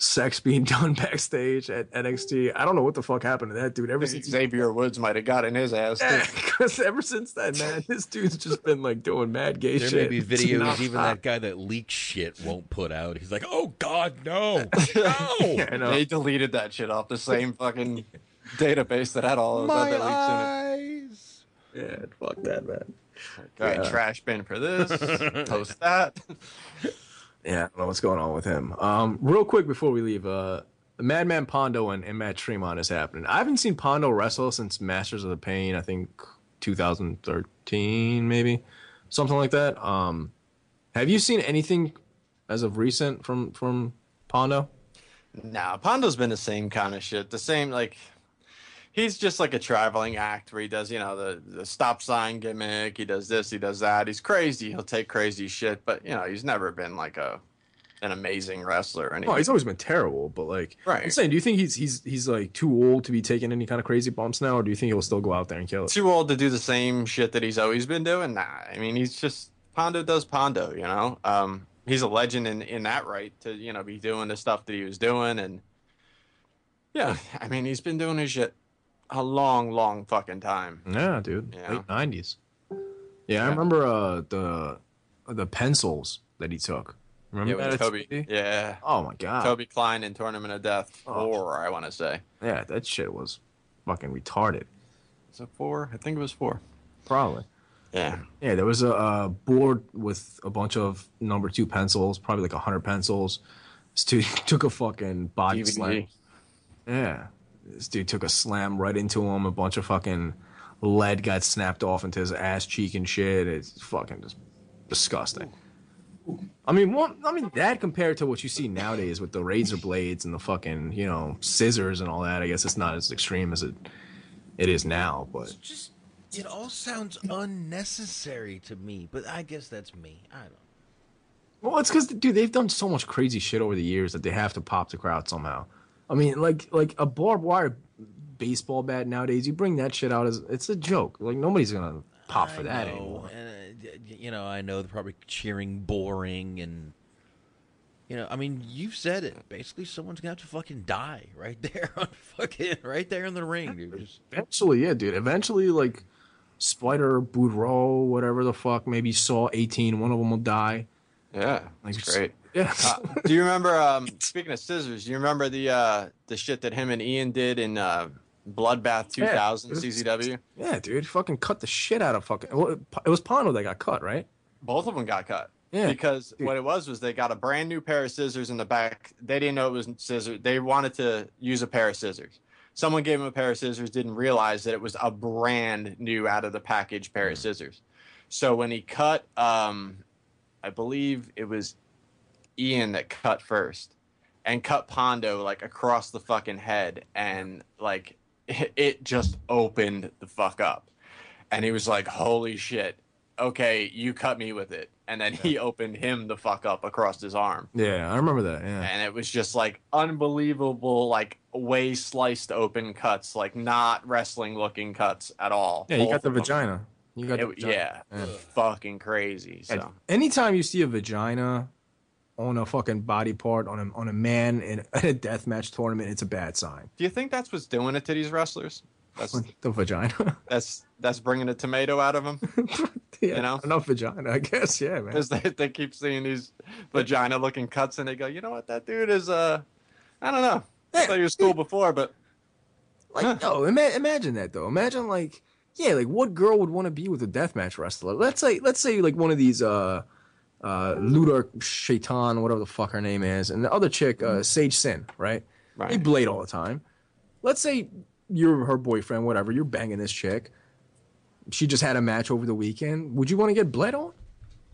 sex being <laughs> done backstage at NXT. I don't know what the fuck happened to that dude. Ever since Xavier Woods might have gotten his ass. too. <laughs> because ever since then, man, this dude's just been like doing mad gay There shit. may be videos even stop. that guy that leaks shit won't put out. He's like, "Oh God, no, <laughs> no!" I know. They deleted that shit off the same fucking database that had all those My other leaks eyes. Yeah, fuck that, man. in it. All right, Yeah. trash bin for this, post that. Yeah, I don't know what's going on with him. Um, real quick before we leave, uh, Madman Pondo and, and Matt Tremont is happening. I haven't seen Pondo wrestle since Masters of the Pain. I think 2013, maybe something like that. Um, have you seen anything as of recent from from Pondo? Nah, Pondo's been the same kind of shit. The same like he's just like a traveling act where he does, you know, the, the stop sign gimmick, he does this, he does that. He's crazy. He'll take crazy shit, but you know, he's never been like a an amazing wrestler or anything. Oh, he's always been terrible, but like, Right. I'm saying, do you think he's he's he's like too old to be taking any kind of crazy bumps now, or do you think he'll still go out there and kill it? too old to do the same shit that he's always been doing. Nah, I mean he's just Pondo does Pondo, you know. Um, he's a legend in in that right to you know be doing the stuff that he was doing, and yeah, I mean he's been doing his shit a long, long fucking time. Yeah, dude. Yeah. Late nineties. Yeah, I remember uh the the pencils that he took. Remember Yeah, that Toby. TNT? Yeah, Oh my god. Toby Klein in Tournament of Death Oh. four, I want to say. Yeah, that shit was fucking retarded. Is it four? I think it was four. Probably. Yeah. Yeah, there was a, uh board with a bunch of number two pencils, probably like a hundred pencils. This dude <laughs> took a fucking body slam. Yeah. This dude took a slam right into him. A bunch of fucking lead got snapped off into his ass cheek and shit. It's fucking just disgusting. I mean, what, I mean that compared to what you see nowadays with the razor blades and the fucking you know scissors and all that. I guess it's not as extreme as it it is now, but Just it all sounds unnecessary to me, but I guess that's me. I don't. Well, it's because dude, they've done so much crazy shit over the years that they have to pop the crowd somehow. I mean, like like a barbed wire baseball bat nowadays, you bring that shit out as it's a joke. Like nobody's gonna pop for I that know, anymore. And, uh, you know, I know they're probably cheering boring and. You know, I mean, you've said it. Basically, someone's gonna have to fucking die right <laughs> there on fucking right there in the ring, dude. Just Eventually, yeah, dude. Eventually, like Spider, Boudreaux, whatever the fuck, maybe Saw 18, one of them will die. Yeah. Like, That's great. <laughs> Yeah. Uh, do you remember? Um, <laughs> speaking of scissors, do you remember the uh, the shit that him and Ian did in uh, Bloodbath Yeah. 2000 CZW? yeah, dude. Fucking cut the shit out of fucking. Well, it was Pondo that got cut, right? Both of them got cut. Yeah, Because dude. what it was was they got a brand new pair of scissors in the back. They didn't know it was scissors. They wanted to use a pair of scissors. Someone gave him a pair of scissors, didn't realize that it was a brand new out of the package pair of Hmm. scissors. So when he cut, um, I believe it was Ian that cut first and cut Pondo like across the fucking head and like <laughs> it, just opened the fuck up. And he was like, "Holy shit. Okay, you cut me with it." And then he opened him the fuck up across his arm. Yeah, I remember that. Yeah. And it was just like unbelievable like way sliced open cuts, like not wrestling looking cuts at all. Yeah, you Both got the vagina. You got the It- vagina. yeah, Yeah. fucking crazy. So And anytime you see a vagina on a fucking body part on a on a man in, <laughs> in a death match tournament, it's a bad sign. Do you think that's what's doing it to these wrestlers? That's <laughs> The vagina. <laughs> that's that's bringing a tomato out of them yeah, You know? enough vagina, I guess. Yeah, man. because they, they keep seeing these vagina looking cuts and they go, you know what, that dude is uh, I don't know. I thought he was cool before, but Like, no, ima- imagine that though. Imagine like, yeah, like what girl would want to be with a deathmatch wrestler? Let's say, let's say like one of these uh, uh, Ludark Shaitan, whatever the fuck her name is, and the other chick, uh, Sage Sin, right? Right. They blade all the time. Let's say you're her boyfriend, whatever. You're banging this chick. She just had a match over the weekend. Would you want to get bled on?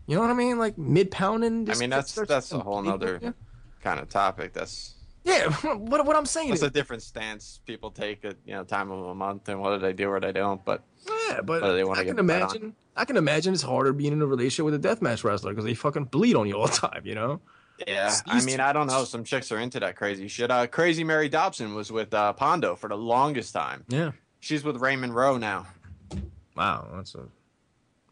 You know what I mean? Like mid pounding. I mean that's that's a whole nother kind of topic. That's yeah <laughs> what what I'm saying is, a different stance people take at you know time of a month and whether they do or they don't. But Yeah, but they I can get bet on. imagine. I can imagine it's harder being in a relationship with a deathmatch wrestler because they fucking bleed on you all <laughs> the time. You know? yeah, I mean I don't know. Some chicks are into that crazy shit. Uh, Crazy Mary Dobson was with uh, Pondo for the longest time. Yeah. She's with Raymond Rowe now. Wow, that's a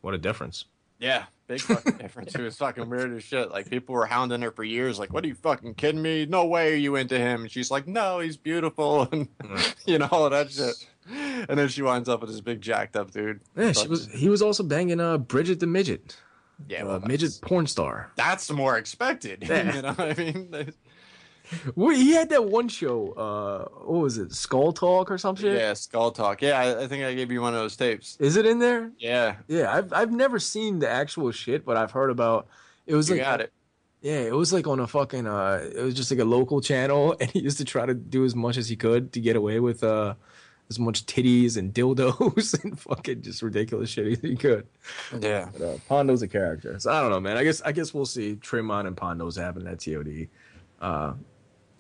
what a difference. Yeah, big <laughs> fucking difference. It was fucking weird as shit. Like people were hounding her for years. Like, what are you fucking kidding me? No way are you into him. And she's like, no, he's beautiful, <laughs> and you know all of that shit. And then she winds up with this big jacked up dude. Yeah, she was. He was also banging uh Bridget the midget, Yeah, uh, well, midget porn star. That's more expected. <laughs> Yeah. you know what I mean? <laughs> He had that one show. Uh, what was it? Skull Talk or some shit. Yeah, Skull Talk. Yeah, I, I think I gave you one of those tapes. Is it in there? Yeah, Yeah, I've I've never seen the actual shit, but I've heard about. It was you like got it. Yeah, it was like on a fucking uh it was just like a local channel <laughs> and he used to try to do as much as he could to get away with uh as much titties and dildos <laughs> and fucking just ridiculous shit as he could. Yeah. But uh, Pondo's a character. So I don't know, man. I guess I guess we'll see Tremont and Pondo's having that TOD. Uh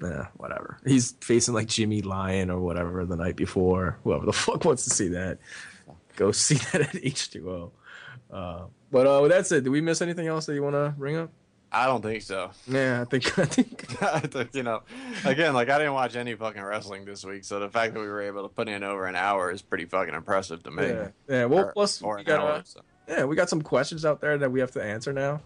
yeah, whatever. He's facing like Jimmy Lloyd or whatever the night before. Whoever the <laughs> fuck wants to see that. Go <laughs> see that at H2O. Uh, but uh, with that said, do we miss anything else that you want to bring up? I don't think so. Yeah, I think <laughs> I think I think, you know, again, like I didn't watch any fucking wrestling this week, so the fact that we were able to put in over an hour is pretty fucking impressive to me. Yeah, yeah. Well, Or- plus or we got hour, so. yeah, we got some questions out there that we have to answer now.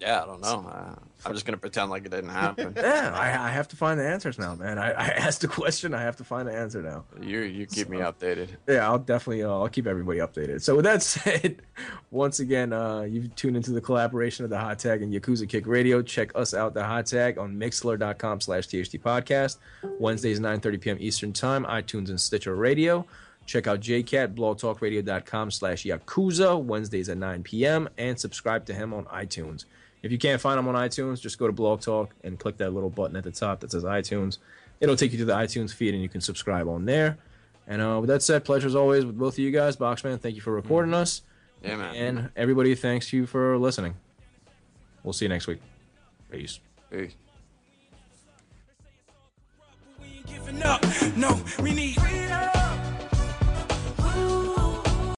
Yeah, I don't know. Uh, I'm just gonna pretend like it didn't happen. <laughs> Yeah, I, I have to find the answers now, man. I, I asked a question, I have to find the answer now. you you keep me updated. Yeah, I'll definitely uh, I'll keep everybody updated. So with that <laughs> said, once again, uh, you've tuned into the collaboration of the Hot Tag and Yakuza Kick Radio. Check us out, the Hot Tag, on Mixlr.com slash THT Podcast. Wednesdays, 9.30 p.m. Eastern Time, iTunes and Stitcher Radio. Check out JCat, blogtalkradio.com slash Yakuza, Wednesdays at 9 p.m. And subscribe to him on iTunes. If you can't find them on iTunes, just go to Blog Talk and click that little button at the top that says iTunes. It'll take you to the iTunes feed and you can subscribe on there. And uh, with that said, pleasure as always with both of you guys. Boxman, thank you for recording us. Yeah, man. And everybody, thanks you for listening. We'll see you next week. Peace. Peace. up. No, we need